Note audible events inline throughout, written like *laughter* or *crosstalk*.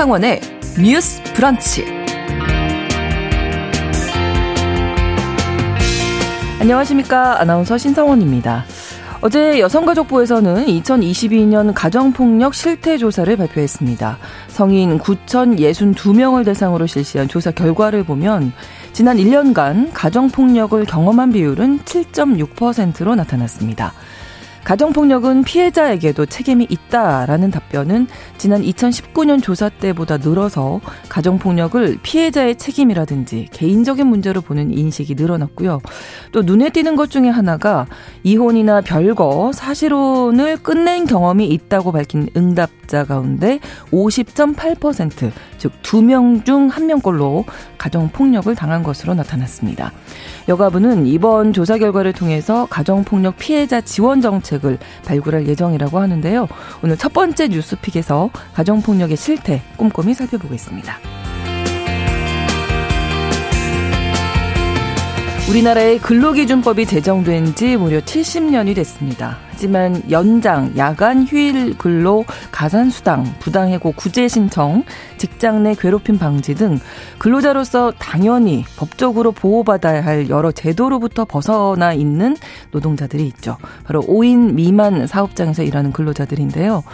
신성원의 뉴스 브런치. 안녕하십니까. 아나운서 신성원입니다. 어제 여성가족부에서는 2022년 가정폭력 실태조사를 발표했습니다. 성인 9,062명을 대상으로 실시한 조사 결과를 보면 지난 1년간 가정폭력을 경험한 비율은 7.6%로 나타났습니다. 가정폭력은 피해자에게도 책임이 있다라는 답변은 지난 2019년 조사 때보다 늘어서 가정폭력을 피해자의 책임이라든지 개인적인 문제로 보는 인식이 늘어났고요. 또 눈에 띄는 것 중에 하나가 이혼이나 별거, 사실혼을 끝낸 경험이 있다고 밝힌 응답자 가운데 50.8%, 즉 2명 중 1명꼴로 가정폭력을 당한 것으로 나타났습니다. 여가부는 이번 조사 결과를 통해서 가정폭력 피해자 지원 정책을 발굴할 예정이라고 하는데요. 오늘 첫 번째 뉴스픽에서 가정폭력의 실태 꼼꼼히 살펴보겠습니다. 우리나라의 근로기준법이 제정된 지 무려 70년이 됐습니다. 하지만 연장, 야간 휴일 근로, 가산수당, 부당해고 구제 신청, 직장 내 괴롭힘 방지 등 근로자로서 당연히 법적으로 보호받아야 할 여러 제도로부터 벗어나 있는 노동자들이 있죠. 바로 5인 미만 사업장에서 일하는 근로자들인데요.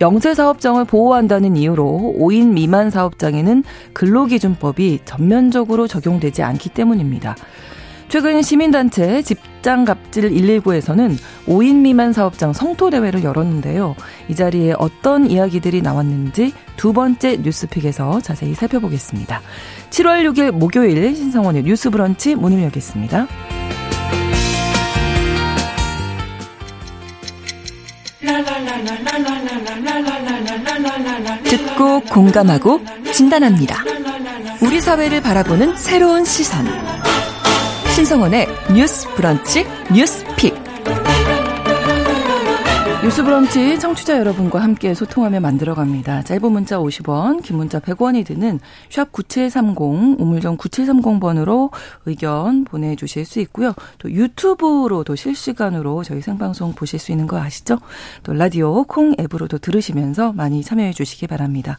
영세 사업장을 보호한다는 이유로 5인 미만 사업장에는 근로기준법이 전면적으로 적용되지 않기 때문입니다. 최근 시민단체 집장갑질 119에서는 5인 미만 사업장 성토대회를 열었는데요. 이 자리에 어떤 이야기들이 나왔는지 두 번째 뉴스픽에서 자세히 살펴보겠습니다. 7월 6일 목요일 신성원의 뉴스 브런치 문을 열겠습니다. 듣고 공감하고 진단합니다. 우리 사회를 바라보는 새로운 시선. 신성원의 뉴스 브런치 뉴스 픽. 뉴스 브런치 청취자 여러분과 함께 소통하며 만들어갑니다. 짧은 문자 50원, 긴 문자 100원이 드는 샵 9730, 우물정 9730번으로 의견 보내주실 수 있고요. 또 유튜브로도 실시간으로 저희 생방송 보실 수 있는 거 아시죠? 또 라디오 콩 앱으로도 들으시면서 많이 참여해 주시기 바랍니다.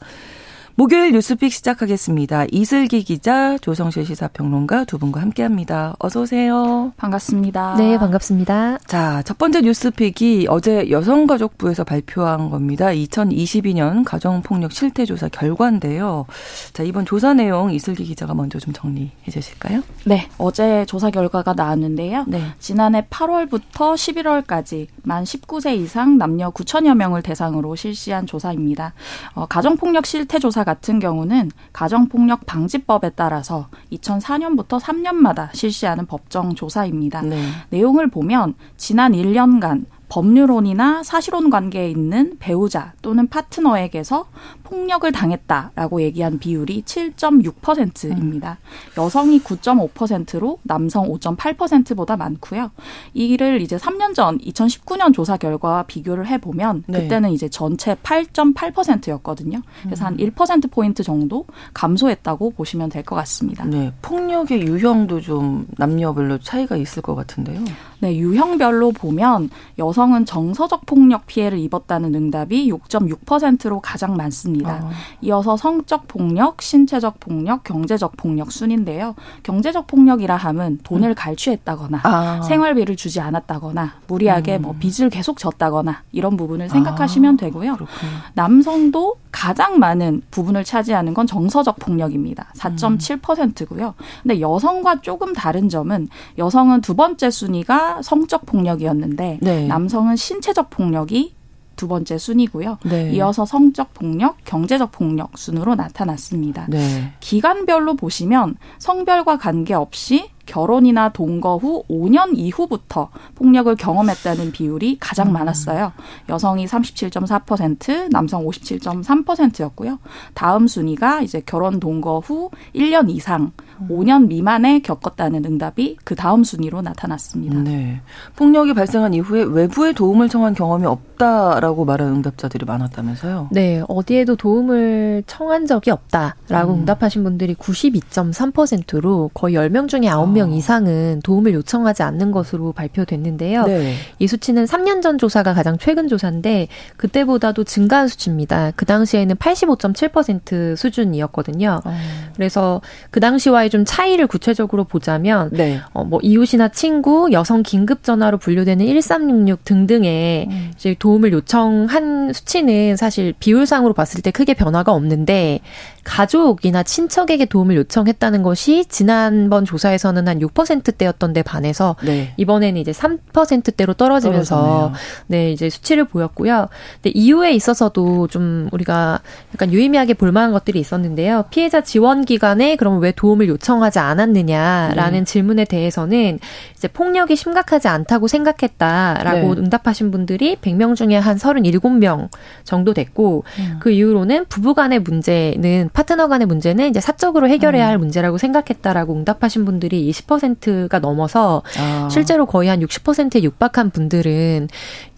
목요일 뉴스픽 시작하겠습니다. 이슬기 기자, 조성실 시사평론가 두 분과 함께합니다. 어서 오세요. 반갑습니다. 네, 반갑습니다. 자, 첫 번째 뉴스픽이 어제 여성가족부에서 발표한 겁니다. 2022년 가정폭력 실태조사 결과인데요. 자, 이번 조사 내용 이슬기 기자가 먼저 좀 정리해 주실까요? 네, 어제 조사 결과가 나왔는데요. 네. 지난해 8월부터 11월까지 만 19세 이상 남녀 9천여 명을 대상으로 실시한 조사입니다. 어, 가정폭력 실태조사 같은 경우는 가정폭력 방지법에 따라서 2004년부터 3년마다 실시하는 법정 조사입니다. 네. 내용을 보면 지난 1년간 법률혼이나 사실혼 관계에 있는 배우자 또는 파트너에게서 폭력을 당했다라고 얘기한 비율이 7.6%입니다. 음. 여성이 9.5%로 남성 5.8%보다 많고요. 이를 이제 3년 전 2019년 조사 결과와 비교를 해보면 네. 그때는 네. 이제 전체 8.8%였거든요. 그래서 한1% 음. 포인트 정도 감소했다고 보시면 될 것 같습니다. 네, 폭력의 유형도 좀 남녀별로 차이가 있을 것 같은데요. 네, 유형별로 보면 여성은 정서적 폭력 피해를 입었다는 응답이 6.6%로 가장 많습니다. 아. 이어서 성적 폭력, 신체적 폭력, 경제적 폭력 순인데요. 경제적 폭력이라 함은 돈을 음. 갈취했다거나 아. 생활비를 주지 않았다거나 무리하게 음. 뭐 빚을 계속 졌다거나 이런 부분을 생각하시면 아. 되고요. 그렇군요. 남성도 가장 많은 부분을 차지하는 건 정서적 폭력입니다. 4.7%고요. 근데 여성과 조금 다른 점은 여성은 두 번째 순위가 성적 폭력이었는데 네. 남성은 신체적 폭력이 두 번째 순이고요. 네. 이어서 성적 폭력, 경제적 폭력 순으로 나타났습니다. 네. 기간별로 보시면 성별과 관계없이 결혼이나 동거 후 5년 이후부터 폭력을 경험했다는 비율이 가장 음. 많았어요. 여성이 37.4%, 남성 57.3%였고요. 다음 순위가 이제 결혼 동거 후 1년 이상, 음. 5년 미만에 겪었다는 응답이 그 다음 순위로 나타났습니다. 네. 폭력이 발생한 이후에 외부의 도움을 청한 경험이 없다라고 말한 응답자들이 많았다면서요? 네, 어디에도 도움을 청한 적이 없다라고 음. 응답하신 분들이 92.3%로 거의 10명 중에 9명 명 이상은 도움을 요청하지 않는 것으로 발표됐는데요. 네. 이 수치는 3년 전 조사가 가장 최근 조사인데 그때보다도 증가한 수치입니다. 그 당시에는 85.7% 수준이었거든요. 어. 그래서 그 당시와의 좀 차이를 구체적으로 보자면 네. 어, 뭐 이웃이나 친구, 여성 긴급 전화로 분류되는 1366 등등의 음. 이제 도움을 요청한 수치는 사실 비율상으로 봤을 때 크게 변화가 없는데 가족이나 친척에게 도움을 요청했다는 것이 지난번 조사에서는 한 6%대였던 데 반해서 네. 이번에는 이제 3%대로 떨어지면서 떨어졌네요. 네, 이제 수치를 보였고요. 근데 이후에 있어서도 좀 우리가 약간 유의미하게 볼 만한 것들이 있었는데요. 피해자 지원 기관에 그러면 왜 도움을 요청하지 않았느냐라는 네. 질문에 대해서는 이제 폭력이 심각하지 않다고 생각했다라고 네. 응답하신 분들이 100명 중에 한 37명 정도 됐고 음. 그 이후로는 부부 간의 문제는 파트너 간의 문제는 이제 사적으로 해결해야 할 음. 문제라고 생각했다라고 응답하신 분들이 20%가 넘어서 아. 실제로 거의 한 60%에 육박한 분들은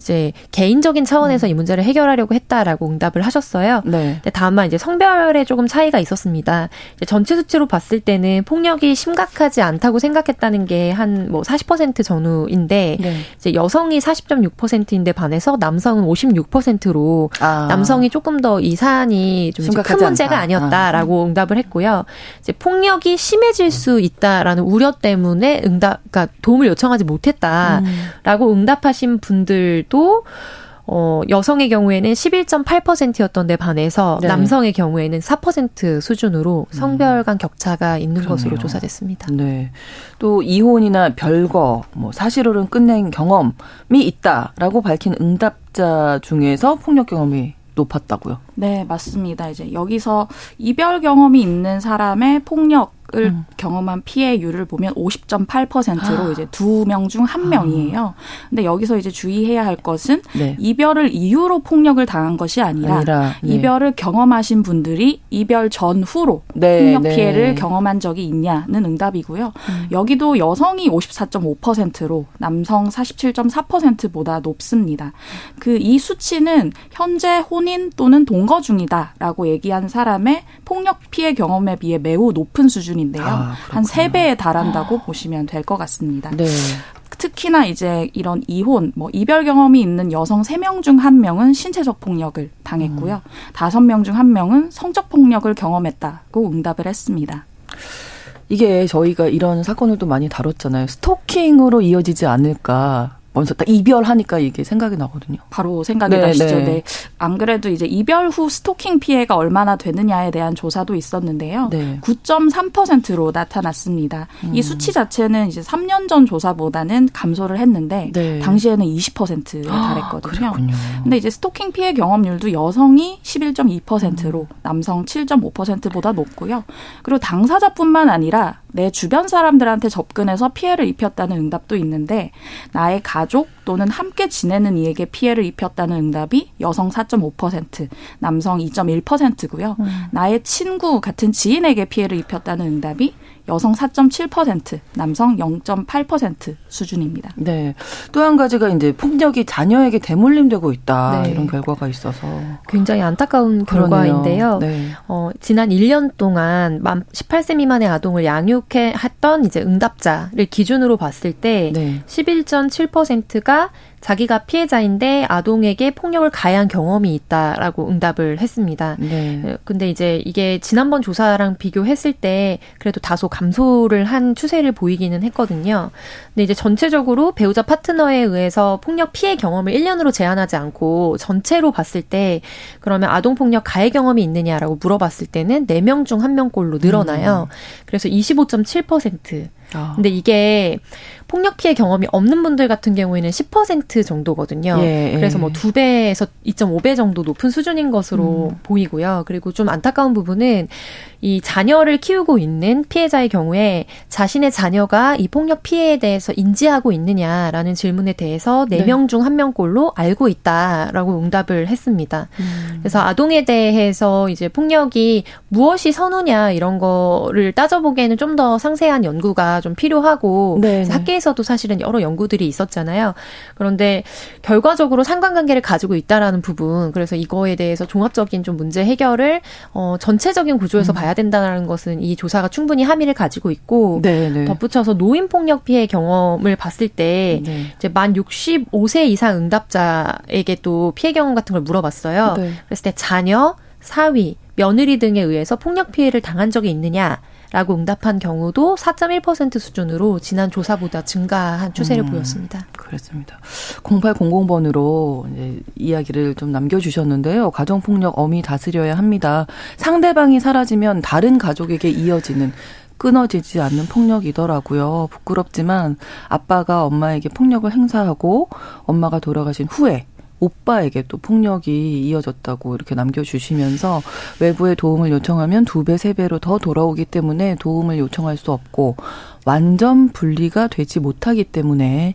이제 개인적인 차원에서 음. 이 문제를 해결하려고 했다라고 응답을 하셨어요. 네. 근데 다만 이제 성별에 조금 차이가 있었습니다. 전체 수치로 봤을 때는 폭력이 심각하지 않다고 생각했다는 게 한 뭐 40% 전후인데 네. 이제 여성이 40.6%인데 반해서 남성은 56%로 아. 남성이 조금 더 이 사안이 좀 큰 문제가. 아니었다라고 아. 응답을 했고요. 이제 폭력이 심해질 수 있다라는 우려 때문에 응답, 그러니까 도움을 요청하지 못했다라고 음. 응답하신 분들 도또 어, 여성의 경우에는 11.8%였던 데 반해서 네. 남성의 경우에는 4% 수준으로 성별 간 격차가 있는 그러네요. 것으로 조사됐습니다. 네. 또 이혼이나 별거, 뭐 사실혼은 끝낸 경험이 있다라고 밝힌 응답자 중에서 폭력 경험이 높았다고요? 네, 맞습니다. 이제 여기서 이별 경험이 있는 사람의 폭력 을 음. 경험한 피해율을 보면 50.8%로 아. 이제 두 명 중 한 명이에요. 근데 여기서 이제 주의해야 할 것은 네. 이별을 이유로 폭력을 당한 것이 아니라, 아니라 네. 이별을 경험하신 분들이 이별 전후로 네, 폭력 네. 피해를 경험한 적이 있냐는 응답이고요. 음. 여기도 여성이 54.5%로 남성 47.4%보다 높습니다. 그 이 수치는 현재 혼인 또는 동거 중이다라고 얘기한 사람의 폭력 피해 경험에 비해 매우 높은 수준인데요. 아, 한 세 배에 달한다고 보시면 될 것 같습니다. 네. 특히나 이제 이런 이혼, 뭐 이별 경험이 있는 여성 세 명 중 한명은 신체적 폭력을 당했고요. 음. 다섯 음. 명중 한명은 성적 폭력을 경험했다고 응답을 했습니다. 이게 저희가 이런 사건을 또 많이 다뤘잖아요. 스토킹으로 이어지지 않을까. 먼저 딱 이별하니까 이게 생각이 나거든요. 바로 생각이 네, 나시죠. 네. 네. 안 그래도 이제 이별 후 스토킹 피해가 얼마나 되느냐에 대한 조사도 있었는데요. 네. 9.3%로 나타났습니다. 음. 이 수치 자체는 이제 3년 전 조사보다는 감소를 했는데 네. 당시에는 20%에 아, 달했거든요. 아, 근데 이제 스토킹 피해 경험률도 여성이 11.2%로 음. 남성 7.5%보다 높고요. 그리고 당사자뿐만 아니라 내 주변 사람들한테 접근해서 피해를 입혔다는 응답도 있는데 나의 가족 또는 함께 지내는 이에게 피해를 입혔다는 응답이 여성 4.5%, 남성 2.1%고요. 음. 나의 친구 같은 지인에게 피해를 입혔다는 응답이 여성 4.7%, 남성 0.8% 수준입니다. 네. 또 한 가지가 이제 폭력이 자녀에게 대물림되고 있다. 네. 이런 결과가 있어서. 굉장히 안타까운 결과인데요. 네. 어, 지난 1년 동안 만 18세 미만의 아동을 양육해 했던 이제 응답자를 기준으로 봤을 때 네. 11.7%가 자기가 피해자인데 아동에게 폭력을 가해한 경험이 있다라고 응답을 했습니다. 네. 어, 근데 이제 이게 지난번 조사랑 비교했을 때 그래도 다소 감소를 한 추세를 보이기는 했거든요. 근데 이제 전체적으로 배우자 파트너에 의해서 폭력 피해 경험을 1년으로 제한하지 않고 전체로 봤을 때 그러면 아동 폭력 가해 경험이 있느냐라고 물어봤을 때는 4명 중 1명꼴로 늘어나요. 음. 그래서 25.7%. 아. 근데 이게 폭력 피해 경험이 없는 분들 같은 경우에는 10% 정도거든요. 예, 예. 그래서 뭐 2배에서 2.5배 정도 높은 수준인 것으로 음. 보이고요. 그리고 좀 안타까운 부분은 이 자녀를 키우고 있는 피해자의 경우에 자신의 자녀가 이 폭력 피해에 대해서 인지하고 있느냐라는 질문에 대해서 4명 중 1명꼴로 알고 있다라고 응답을 했습니다. 음. 그래서 아동에 대해서 이제 폭력이 무엇이 선우냐 이런 거를 따져보기에는 좀 더 상세한 연구가 좀 필요하고 학계에서도 사실은 여러 연구들이 있었잖아요. 그런데 결과적으로 상관관계를 가지고 있다라는 부분 그래서 이거에 대해서 종합적인 좀 문제 해결을 어 전체적인 구조에서 음. 봐야 된다는 것은 이 조사가 충분히 함의를 가지고 있고 네, 네. 덧붙여서 노인 폭력 피해 경험을 봤을 때 네. 이제 만 65세 이상 응답자에게 또 피해 경험 같은 걸 물어봤어요. 네. 그랬을 때 자녀, 사위, 며느리 등에 의해서 폭력 피해를 당한 적이 있느냐? 라고 응답한 경우도 4.1% 수준으로 지난 조사보다 증가한 추세를 음, 보였습니다. 그렇습니다. 0800번으로 이제 이야기를 좀 남겨주셨는데요. 가정폭력 엄히 다스려야 합니다. 상대방이 사라지면 다른 가족에게 이어지는 끊어지지 않는 폭력이더라고요. 부끄럽지만 아빠가 엄마에게 폭력을 행사하고 엄마가 돌아가신 후에 오빠에게 또 폭력이 이어졌다고 이렇게 남겨주시면서 외부의 도움을 요청하면 두 배, 세 배로 더 돌아오기 때문에 도움을 요청할 수 없고 완전 분리가 되지 못하기 때문에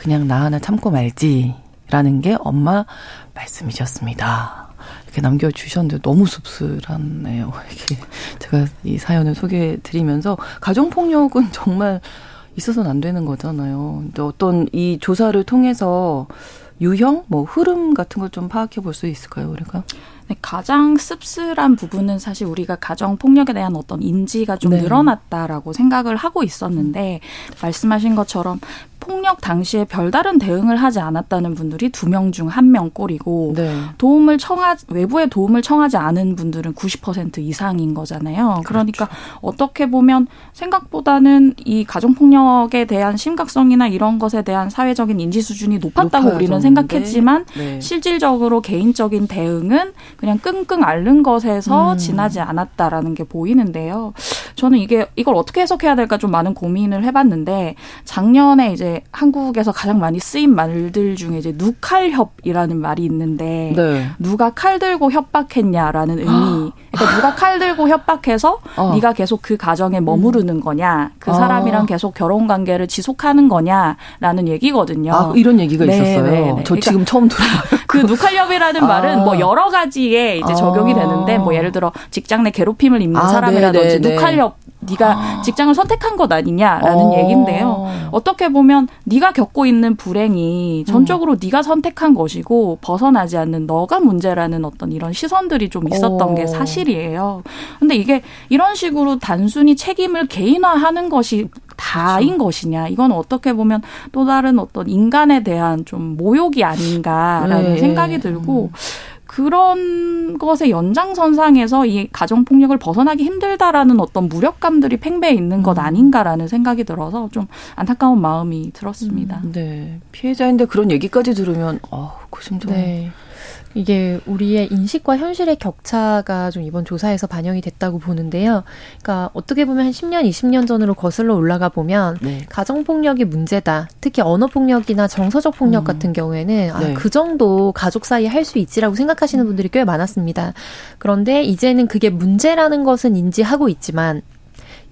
그냥 나 하나 참고 말지라는 게 엄마 말씀이셨습니다. 이렇게 남겨주셨는데 너무 씁쓸하네요. *laughs* 이게 제가 이 사연을 소개해 드리면서 가정폭력은 *laughs* 정말 있어서는 안 되는 거잖아요. 근데 어떤 이 조사를 통해서 유형, 뭐 흐름 같은 걸 좀 파악해 볼 수 있을까요, 우리가? 네, 가장 씁쓸한 부분은 사실 우리가 가정 폭력에 대한 어떤 인지가 좀 네. 늘어났다라고 생각을 하고 있었는데 말씀하신 것처럼 폭력 당시에 별다른 대응을 하지 않았다는 분들이 두 명 중 한 명 꼴이고 네. 도움을 청하 외부의 도움을 청하지 않은 분들은 90% 이상인 거잖아요. 그러니까 그렇죠. 어떻게 보면 생각보다는 이 가정 폭력에 대한 심각성이나 이런 것에 대한 사회적인 인지 수준이 높았다고 우리는 생각했지만 네. 실질적으로 개인적인 대응은 그냥 끙끙 앓는 것에서 음. 지나지 않았다라는 게 보이는데요. 저는 이게 이걸 어떻게 해석해야 될까 좀 많은 고민을 해봤는데 작년에 이제 한국에서 가장 많이 쓰인 말들 중에 이제 누칼협이라는 말이 있는데 네. 누가 칼 들고 협박했냐라는 의미. 그러니까 누가 칼 들고 협박해서 어. 네가 계속 그 가정에 머무르는 음. 거냐, 그 사람이랑 아. 계속 결혼 관계를 지속하는 거냐라는 얘기거든요. 아, 이런 얘기가 네, 있었어요. 네, 네. 저 그러니까 지금 처음 들어요. *laughs* 그 누칼협이라는 아. 말은 뭐 여러 가지에 이제 적용이 되는데 뭐 예를 들어 직장 내 괴롭힘을 입는 아, 사람이라든지 네, 네, 누칼협 네가 아. 직장을 선택한 것 아니냐라는 어. 얘기인데요. 어떻게 보면 네가 겪고 있는 불행이 전적으로 음. 네가 선택한 것이고 벗어나지 않는 너가 문제라는 어떤 이런 시선들이 좀 있었던 오. 게 사실이에요. 근데 이게 이런 식으로 단순히 책임을 개인화하는 것이 다인 그렇죠. 것이냐 이건 어떻게 보면 또 다른 어떤 인간에 대한 좀 모욕이 아닌가라는 네. 생각이 들고 음. 그런 것의 연장선상에서 이 가정폭력을 벗어나기 힘들다라는 어떤 무력감들이 팽배해 있는 것 음. 아닌가라는 생각이 들어서 좀 안타까운 마음이 들었습니다. 음, 네. 피해자인데 그런 얘기까지 들으면, 어, 그 심정. 네. 이게 우리의 인식과 현실의 격차가 좀 이번 조사에서 반영이 됐다고 보는데요. 그러니까 어떻게 보면 한 10년, 20년 전으로 거슬러 올라가 보면 네. 가정 폭력이 문제다. 특히 언어 폭력이나 정서적 폭력 음. 같은 경우에는 아, 네. 아, 그 정도 가족 사이에 할수 있지라고 생각하시는 분들이 꽤 많았습니다. 그런데 이제는 그게 문제라는 것은 인지하고 있지만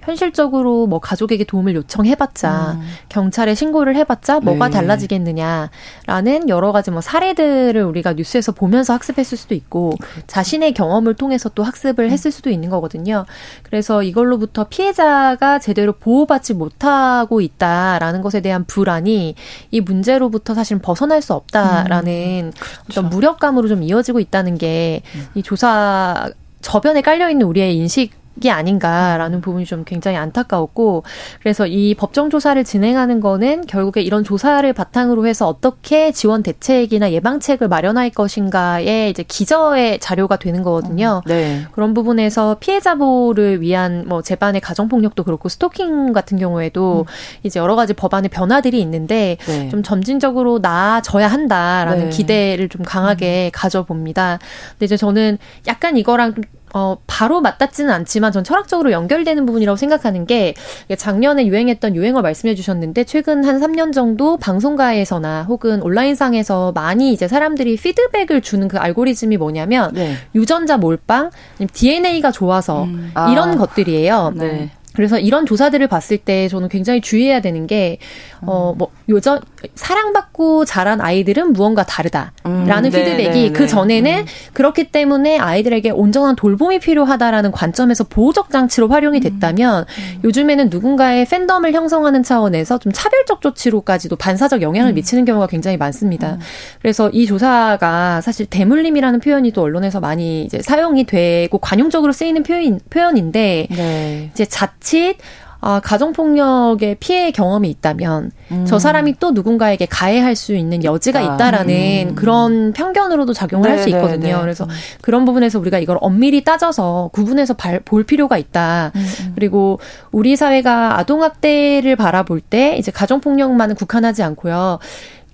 현실적으로 뭐 가족에게 도움을 요청해봤자 음. 경찰에 신고를 해봤자 뭐가 네. 달라지겠느냐라는 여러 가지 뭐 사례들을 우리가 뉴스에서 보면서 학습했을 수도 있고 그렇죠. 자신의 경험을 통해서 또 학습을 음. 했을 수도 있는 거거든요. 그래서 이걸로부터 피해자가 제대로 보호받지 못하고 있다라는 것에 대한 불안이 이 문제로부터 사실 벗어날 수 없다라는 음. 그렇죠. 어떤 무력감으로 좀 이어지고 있다는 게이 음. 조사 저변에 깔려 있는 우리의 인식 이 아닌가라는 부분이 좀 굉장히 안타까웠고 그래서 이 법정 조사를 진행하는 거는 결국에 이런 조사를 바탕으로 해서 어떻게 지원 대책이나 예방책을 마련할 것인가에 이제 기저의 자료가 되는 거거든요. 음, 네. 그런 부분에서 피해자 보호를 위한 뭐 재반의 가정 폭력도 그렇고 스토킹 같은 경우에도 음. 이제 여러 가지 법안의 변화들이 있는데 네. 좀 점진적으로 나아져야 한다라는 네. 기대를 좀 강하게 음. 가져봅니다. 근데 이제 저는 약간 이거랑 어, 바로 맞닿지는 않지만 전 철학적으로 연결되는 부분이라고 생각하는 게 작년에 유행했던 유행어 말씀해 주셨는데 최근 한 3년 정도 방송가에서나 혹은 온라인상에서 많이 이제 사람들이 피드백을 주는 그 알고리즘이 뭐냐면 네. 유전자 몰빵, DNA가 좋아서 음. 이런 아. 것들이에요. 네. 그래서 이런 조사들을 봤을 때 저는 굉장히 주의해야 되는 게, 어, 뭐, 요전, 사랑받고 자란 아이들은 무언가 다르다라는 음, 피드백이 네, 네, 그 전에는 음. 그렇기 때문에 아이들에게 온전한 돌봄이 필요하다라는 관점에서 보호적 장치로 활용이 됐다면 음. 요즘에는 누군가의 팬덤을 형성하는 차원에서 좀 차별적 조치로까지도 반사적 영향을 음. 미치는 경우가 굉장히 많습니다. 음. 그래서 이 조사가 사실 대물림이라는 표현이 또 언론에서 많이 이제 사용이 되고 관용적으로 쓰이는 표현 표현인데 네. 이제 자칫 아, 가정폭력의 피해 경험이 있다면 음. 저 사람이 또 누군가에게 가해할 수 있는 여지가 아, 있다라는 음. 그런 편견으로도 작용을 할수 네, 네, 있거든요. 네, 네. 그래서 음. 그런 부분에서 우리가 이걸 엄밀히 따져서 구분해서 발, 볼 필요가 있다. 음, 음. 그리고 우리 사회가 아동학대를 바라볼 때 이제 가정폭력만은 국한하지 않고요.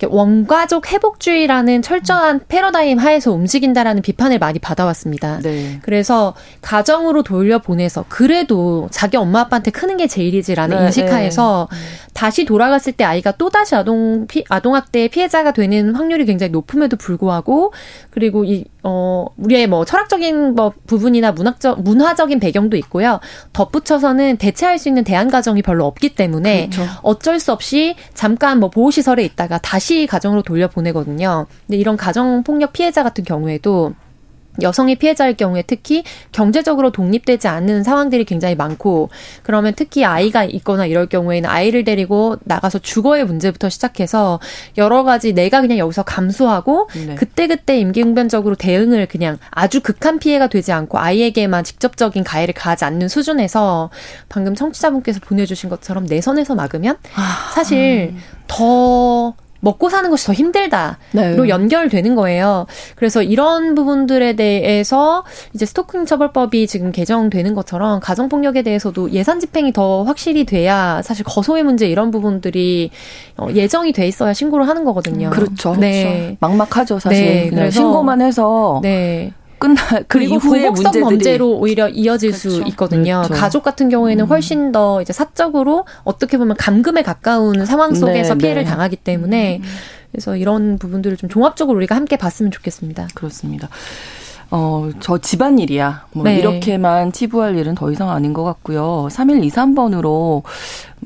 원가족 회복주의라는 철저한 패러다임 하에서 움직인다라는 비판을 많이 받아왔습니다. 네. 그래서 가정으로 돌려보내서 그래도 자기 엄마 아빠한테 크는 게 제일이지라는 네, 인식하에서 네. 다시 돌아갔을 때 아이가 또 다시 아동 피, 아동학대 피해자가 되는 확률이 굉장히 높음에도 불구하고 그리고 이 어, 우리의 뭐 철학적인 뭐 부분이나 문학적, 문화적인 배경도 있고요. 덧붙여서는 대체할 수 있는 대안가정이 별로 없기 때문에 그렇죠. 어쩔 수 없이 잠깐 뭐 보호시설에 있다가 다시 가정으로 돌려보내거든요. 근데 이런 가정폭력 피해자 같은 경우에도 여성이 피해자일 경우에 특히 경제적으로 독립되지 않는 상황들이 굉장히 많고 그러면 특히 아이가 있거나 이럴 경우에는 아이를 데리고 나가서 주거의 문제부터 시작해서 여러 가지 내가 그냥 여기서 감수하고 네. 그때그때 임기응변적으로 대응을 그냥 아주 극한 피해가 되지 않고 아이에게만 직접적인 가해를 가하지 않는 수준에서 방금 청취자분께서 보내주신 것처럼 내 선에서 막으면 아, 사실 음. 더 먹고 사는 것이 더 힘들다로 네. 연결되는 거예요. 그래서 이런 부분들에 대해서 이제 스토킹 처벌법이 지금 개정되는 것처럼 가정 폭력에 대해서도 예산 집행이 더 확실히 돼야 사실 거소의 문제 이런 부분들이 어, 예정이 돼 있어야 신고를 하는 거거든요. 그렇죠. 네. 그렇죠. 막막하죠, 사실. 네. 그냥 신고만 해서 네. 끝나 그 이후의 문제들이 범죄로 오히려 이어질 그렇죠. 수 있거든요. 그렇죠. 가족 같은 경우에는 음. 훨씬 더 이제 사적으로 어떻게 보면 감금에 가까운 상황 네, 속에서 네, 피해를 네. 당하기 때문에 음. 그래서 이런 부분들을 좀 종합적으로 우리가 함께 봤으면 좋겠습니다. 그렇습니다. 어, 저 집안일이야. 뭐 네. 이렇게만 치부할 일은 더 이상 아닌 것 같고요. 3123번으로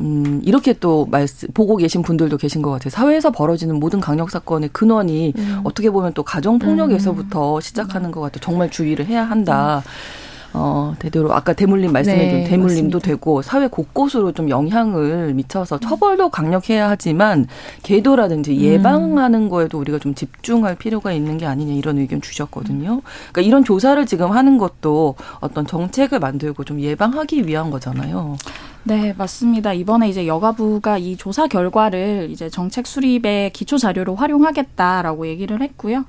음, 이렇게 또 말씀 보고 계신 분들도 계신 것 같아요. 사회에서 벌어지는 모든 강력 사건의 근원이 음. 어떻게 보면 또 가정 폭력에서부터 음. 시작하는 것 같아요. 정말 주의를 해야 한다. 음. 어, 대대로 아까 대물림 말씀해준 네, 대물림도 맞습니다. 되고 사회 곳곳으로 좀 영향을 미쳐서 처벌도 강력해야 하지만 계도라든지 음. 예방하는 음. 거에도 우리가 좀 집중할 필요가 있는 게 아니냐 이런 의견 주셨거든요. 그러니까 이런 조사를 지금 하는 것도 어떤 정책을 만들고 좀 예방하기 위한 거잖아요. 네, 맞습니다. 이번에 이제 여가부가 이 조사 결과를 이제 정책 수립의 기초 자료로 활용하겠다라고 얘기를 했고요.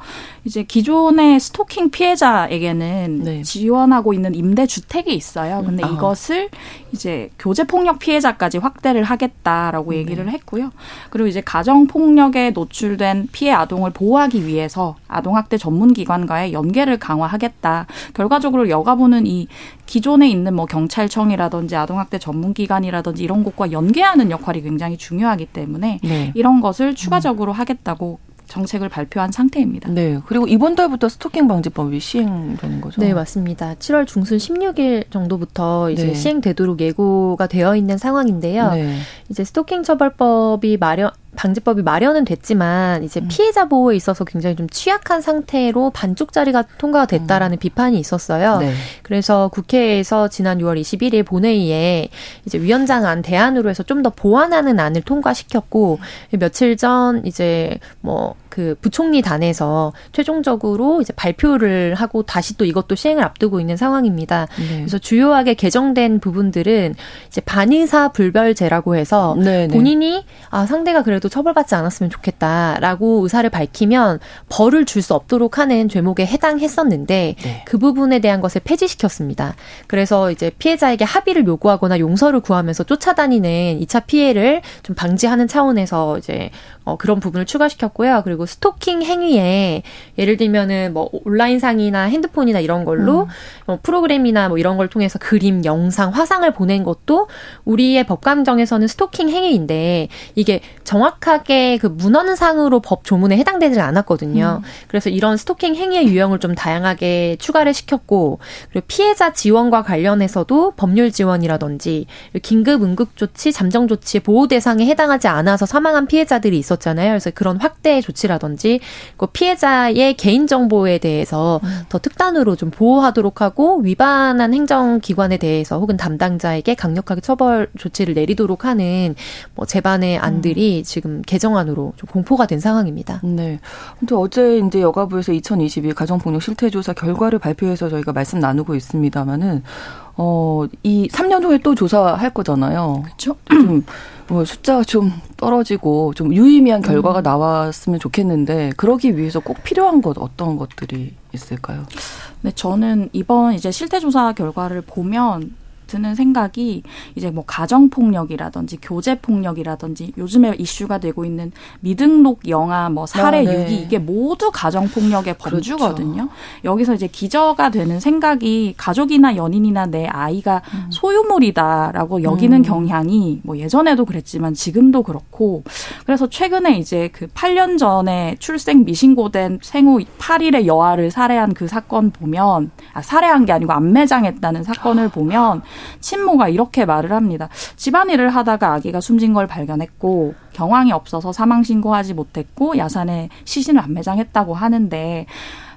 이제 기존의 스토킹 피해자에게는 네. 지원하고 있는 임대 주택이 있어요. 근데 아. 이것을 이제 교제 폭력 피해자까지 확대를 하겠다라고 네. 얘기를 네. 했고요. 그리고 이제 가정 폭력에 노출된 피해 아동을 보호하기 위해서 아동학대 전문 기관과의 연계를 강화하겠다. 결과적으로 여가부는 이 기존에 있는 뭐 경찰청이라든지 아동학대 전문기관이라든지 이런 곳과 연계하는 역할이 굉장히 중요하기 때문에 네. 이런 것을 추가적으로 하겠다고 정책을 발표한 상태입니다. 네. 그리고 이번 달부터 스토킹 방지법이 시행되는 거죠? 네, 맞습니다. 7월 중순 16일 정도부터 이제 네. 시행되도록 예고가 되어 있는 상황인데요. 네. 이제 스토킹 처벌법이 마련 방지법이 마련은 됐지만 이제 음. 피해자 보호에 있어서 굉장히 좀 취약한 상태로 반쪽짜리가 통과가 됐다라는 음. 비판이 있었어요. 네. 그래서 국회에서 지난 6월 21일 본회의에 이제 위원장안 대안으로 해서 좀 더 보완하는 안을 통과시켰고 며칠 전 이제 뭐그 부총리 단에서 최종적으로 이제 발표를 하고 다시 또 이것도 시행을 앞두고 있는 상황입니다. 네. 그래서 주요하게 개정된 부분들은 이제 반의사 불별제라고 해서 네, 네. 본인이 아 상대가 그래도 처벌받지 않았으면 좋겠다라고 의사를 밝히면 벌을 줄 수 없도록 하는 죄목에 해당했었는데 네. 그 부분에 대한 것을 폐지시켰습니다. 그래서 이제 피해자에게 합의를 요구하거나 용서를 구하면서 쫓아다니는 2차 피해를 좀 방지하는 차원에서 이제 어, 그런 부분을 추가시켰고요. 그리고 스토킹 행위에 예를 들면은 뭐 온라인상이나 핸드폰이나 이런 걸로 음. 뭐 프로그램이나 뭐 이런 걸 통해서 그림, 영상, 화상을 보낸 것도 우리의 법감정에서는 스토킹 행위인데 이게 정확하게 그 문헌상으로 법 조문에 해당되지 않았거든요. 음. 그래서 이런 스토킹 행위의 유형을 좀 다양하게 추가를 시켰고 그리고 피해자 지원과 관련해서도 법률 지원이라든지 긴급 응급 조치, 잠정 조치 보호 대상에 해당하지 않아서 사망한 피해자들이 있었잖아요. 그래서 그런 확대 조치 라든지 그 피해자의 개인 정보에 대해서 음. 더 특단으로 좀 보호하도록 하고 위반한 행정기관에 대해서 혹은 담당자에게 강력하게 처벌 조치를 내리도록 하는 뭐 제반의 안들이 음. 지금 개정안으로 좀 공포가 된 상황입니다. 네. 근데 어제 이제 여가부에서 2022 가정폭력 실태조사 결과를 발표해서 저희가 말씀 나누고 있습니다만은 어, 이 3년 후에 또 조사할 거잖아요. 그렇죠. 좀, 뭐, 숫자가 좀 떨어지고 좀 유의미한 결과가 음. 나왔으면 좋겠는데, 그러기 위해서 꼭 필요한 것 어떤 것들이 있을까요? 네, 저는 이번 이제 실태 조사 결과를 보면 드는 생각이 이제 뭐 가정 폭력이라든지 교제 폭력이라든지 요즘에 이슈가 되고 있는 미등록 영아 뭐 살해 아, 네. 유기 이게 모두 가정 폭력의 그렇죠. 범주거든요. 그렇죠. 여기서 이제 기저가 되는 생각이 가족이나 연인이나 내 아이가 음. 소유물이다라고 여기는 음. 경향이 뭐 예전에도 그랬지만 지금도 그렇고 그래서 최근에 이제 그 8년 전에 출생 미신고된 생후 8일의 여아를 살해한 그 사건 보면 아 살해한 게 아니고 안매장했다는 사건을 보면 친모가 이렇게 말을 합니다. 집안일을 하다가 아기가 숨진 걸 발견했고 경황이 없어서 사망 신고하지 못했고 야산에 시신을 안 매장했다고 하는데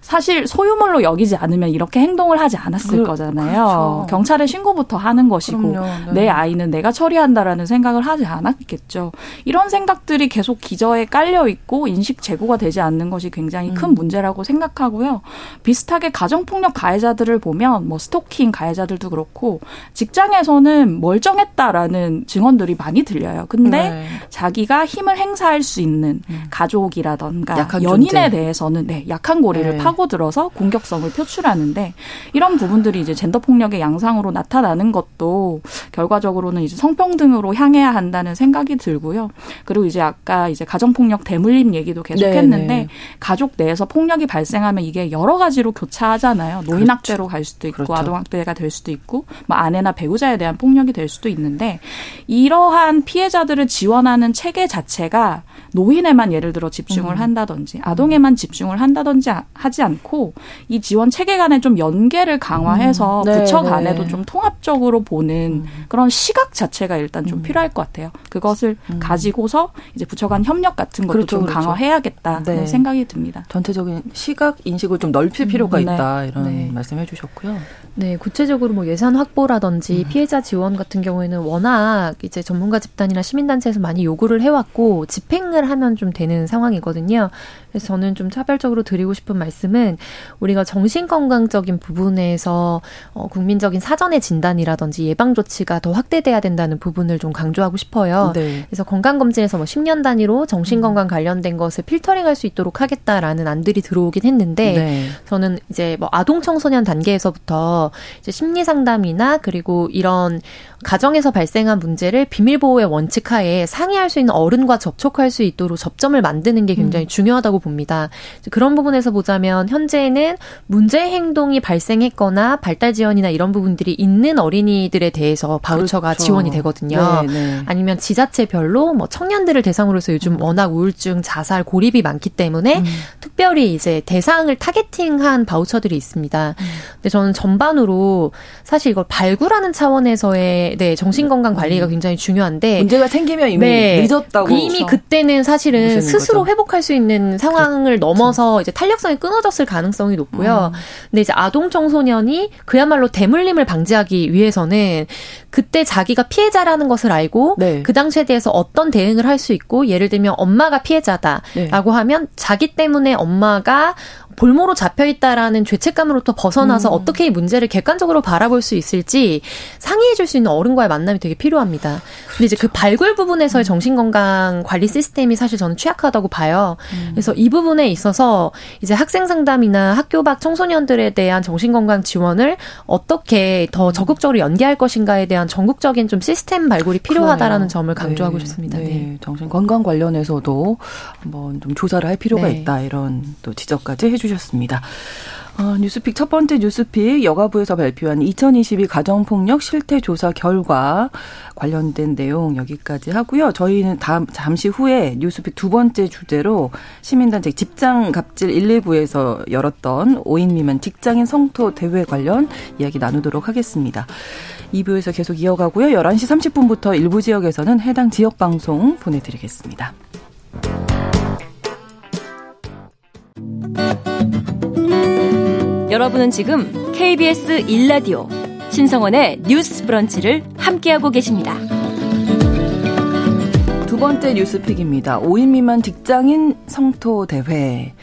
사실 소유물로 여기지 않으면 이렇게 행동을 하지 않았을 그, 거잖아요. 그렇죠. 경찰에 신고부터 하는 것이고 네. 내 아이는 내가 처리한다라는 생각을 하지 않았겠죠. 이런 생각들이 계속 기저에 깔려 있고 인식 제고가 되지 않는 것이 굉장히 큰 음. 문제라고 생각하고요. 비슷하게 가정폭력 가해자들을 보면 뭐 스토킹 가해자들도 그렇고 직장에서는 멀쩡했다라는 증언들이 많이 들려요. 근데 네. 자기가 힘을 행사할 수 있는 음. 가족이라던가 연인에. 대해서는 네, 약한 고리를 네. 파 파고들어서 공격성을 표출하는데 이런 부분들이 이제 젠더 폭력의 양상으로 나타나는 것도 결과적으로는 이제 성평등으로 향해야 한다는 생각이 들고요. 그리고 이제 아까 이제 가정 폭력 대물림 얘기도 계속했는데 네, 네. 가족 내에서 폭력이 발생하면 이게 여러 가지로 교차하잖아요. 노인 학대로 그렇죠. 갈 수도 있고 그렇죠. 아동 학대가 될 수도 있고 뭐 아내나 배우자에 대한 폭력이 될 수도 있는데 이러한 피해자들을 지원하는 체계 자체가 노인에만 예를 들어 집중을 음. 한다든지 아동에만 집중을 한다든지 하지 않고 이 지원 체계 간에 좀 연계를 강화해서 음. 네, 부처 네. 간에도 네. 좀 통합적으로 보는 음. 그런 시각 자체가 일단 좀 음. 필요할 것 같아요. 그것을 음. 가지고서 이제 부처 간 협력 같은 것도 그렇죠, 좀 그렇죠. 강화해야겠다는 네. 생각이 듭니다. 전체적인 시각 인식을 좀 넓힐 필요가 음. 있다 네. 이런 네. 말씀해 주셨고요. 네, 구체적으로 뭐 예산 확보라든지 피해자 지원 같은 경우에는 워낙 이제 전문가 집단이나 시민단체에서 많이 요구를 해왔고 집행을 하면 좀 되는 상황이거든요. 그래서 저는 좀 차별적으로 드리고 싶은 말씀은 우리가 정신건강적인 부분에서 어, 국민적인 사전의 진단이라든지 예방 조치가 더 확대돼야 된다는 부분을 좀 강조하고 싶어요. 네. 그래서 건강검진에서 뭐 10년 단위로 정신건강 관련된 것을 필터링할 수 있도록 하겠다라는 안들이 들어오긴 했는데 네. 저는 이제 뭐 아동 청소년 단계에서부터 이제 심리 상담이나 그리고 이런 가정에서 발생한 문제를 비밀보호의 원칙 하에 상의할 수 있는 어른과 접촉할 수 있도록 접점을 만드는 게 굉장히 음. 중요하다고 봅니다. 그런 부분에서 보자면 현재는 문제 행동이 발생했거나 발달 지원이나 이런 부분들이 있는 어린이들에 대해서 바우처가 그렇죠. 지원이 되거든요. 네, 네. 아니면 지자체별로 뭐 청년들을 대상으로 해서 요즘 음. 워낙 우울증, 자살, 고립이 많기 때문에 음. 특별히 이제 대상을 타겟팅한 바우처들이 있습니다. 음. 근데 저는 전반 으로 사실 이걸 발굴하는 차원에서의 네, 정신건강 관리가 음. 굉장히 중요한데 문제가 생기면 이미 네, 늦었다고 이미 그렇죠. 그때는 사실은 스스로 거죠. 회복할 수 있는 상황을 그렇죠. 넘어서 이제 탄력성이 끊어졌을 가능성이 높고요. 음. 근데 이제 아동 청소년이 그야말로 대물림을 방지하기 위해서는 그때 자기가 피해자라는 것을 알고 네. 그 당시에 대해서 어떤 대응을 할 수 있고 예를 들면 엄마가 피해자다라고 네. 하면 자기 때문에 엄마가 볼모로 잡혀 있다라는 죄책감으로부터 벗어나서 음. 어떻게 이 문제를 객관적으로 바라볼 수 있을지 상의해 줄 수 있는 어른과의 만남이 되게 필요합니다. 근데 이제 그 그렇죠. 발굴 부분에서의 음. 정신건강 관리 시스템이 사실 저는 취약하다고 봐요. 음. 그래서 이 부분에 있어서 이제 학생 상담이나 학교 밖 청소년들에 대한 정신건강 지원을 어떻게 더 음. 적극적으로 연계할 것인가에 대한 전국적인 좀 시스템 발굴이 필요하다라는 그래요. 점을 강조하고 네. 싶습니다. 네. 네. 정신 건강 관련해서도 한번 좀 조사를 할 필요가 네. 있다 이런 또 지적까지 해주셨습니다. 어, 뉴스픽 첫 번째 뉴스픽 여가부에서 발표한 2022 가정폭력 실태 조사 결과 관련된 내용 여기까지 하고요. 저희는 다음 잠시 후에 뉴스픽 두 번째 주제로 시민단체 직장 갑질 119에서 열었던 5인 미만 직장인 성토 대회 관련 이야기 나누도록 하겠습니다. 2부에서 계속 이어가고요. 11시 30분부터 일부 지역에서는 해당 지역 방송 보내드리겠습니다. 여러분은 지금 KBS 1라디오 신성원의 뉴스 브런치를 함께하고 계십니다. 두 번째 뉴스픽입니다. 5인 미만 직장인 성토 대회.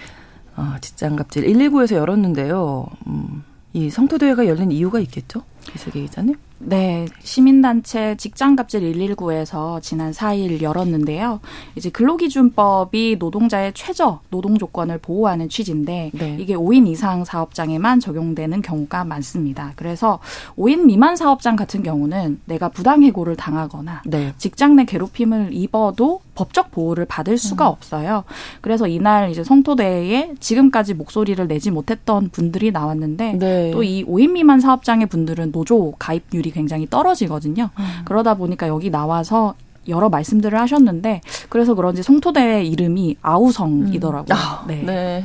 어, 직장갑질 119에서 열었는데요. 음, 이 성토 대회가 열린 이유가 있겠죠? 이세계 기자님? 네, 시민단체 직장갑질 119에서 지난 4일 열었는데요. 이제 근로기준법이 노동자의 최저 노동 조건을 보호하는 취지인데 네. 이게 5인 이상 사업장에만 적용되는 경우가 많습니다. 그래서 5인 미만 사업장 같은 경우는 내가 부당 해고를 당하거나 네. 직장 내 괴롭힘을 입어도 법적 보호를 받을 수가 음. 없어요. 그래서 이날 이제 성토대회에 지금까지 목소리를 내지 못했던 분들이 나왔는데 네. 또이 5인 미만 사업장의 분들은 노조 가입률이 비율이 굉장히 떨어지거든요. 음. 그러다 보니까 여기 나와서 여러 말씀들을 하셨는데 그래서 그런지 송토대 이름이 아우성이더라고요. 음. 아, 네. 네.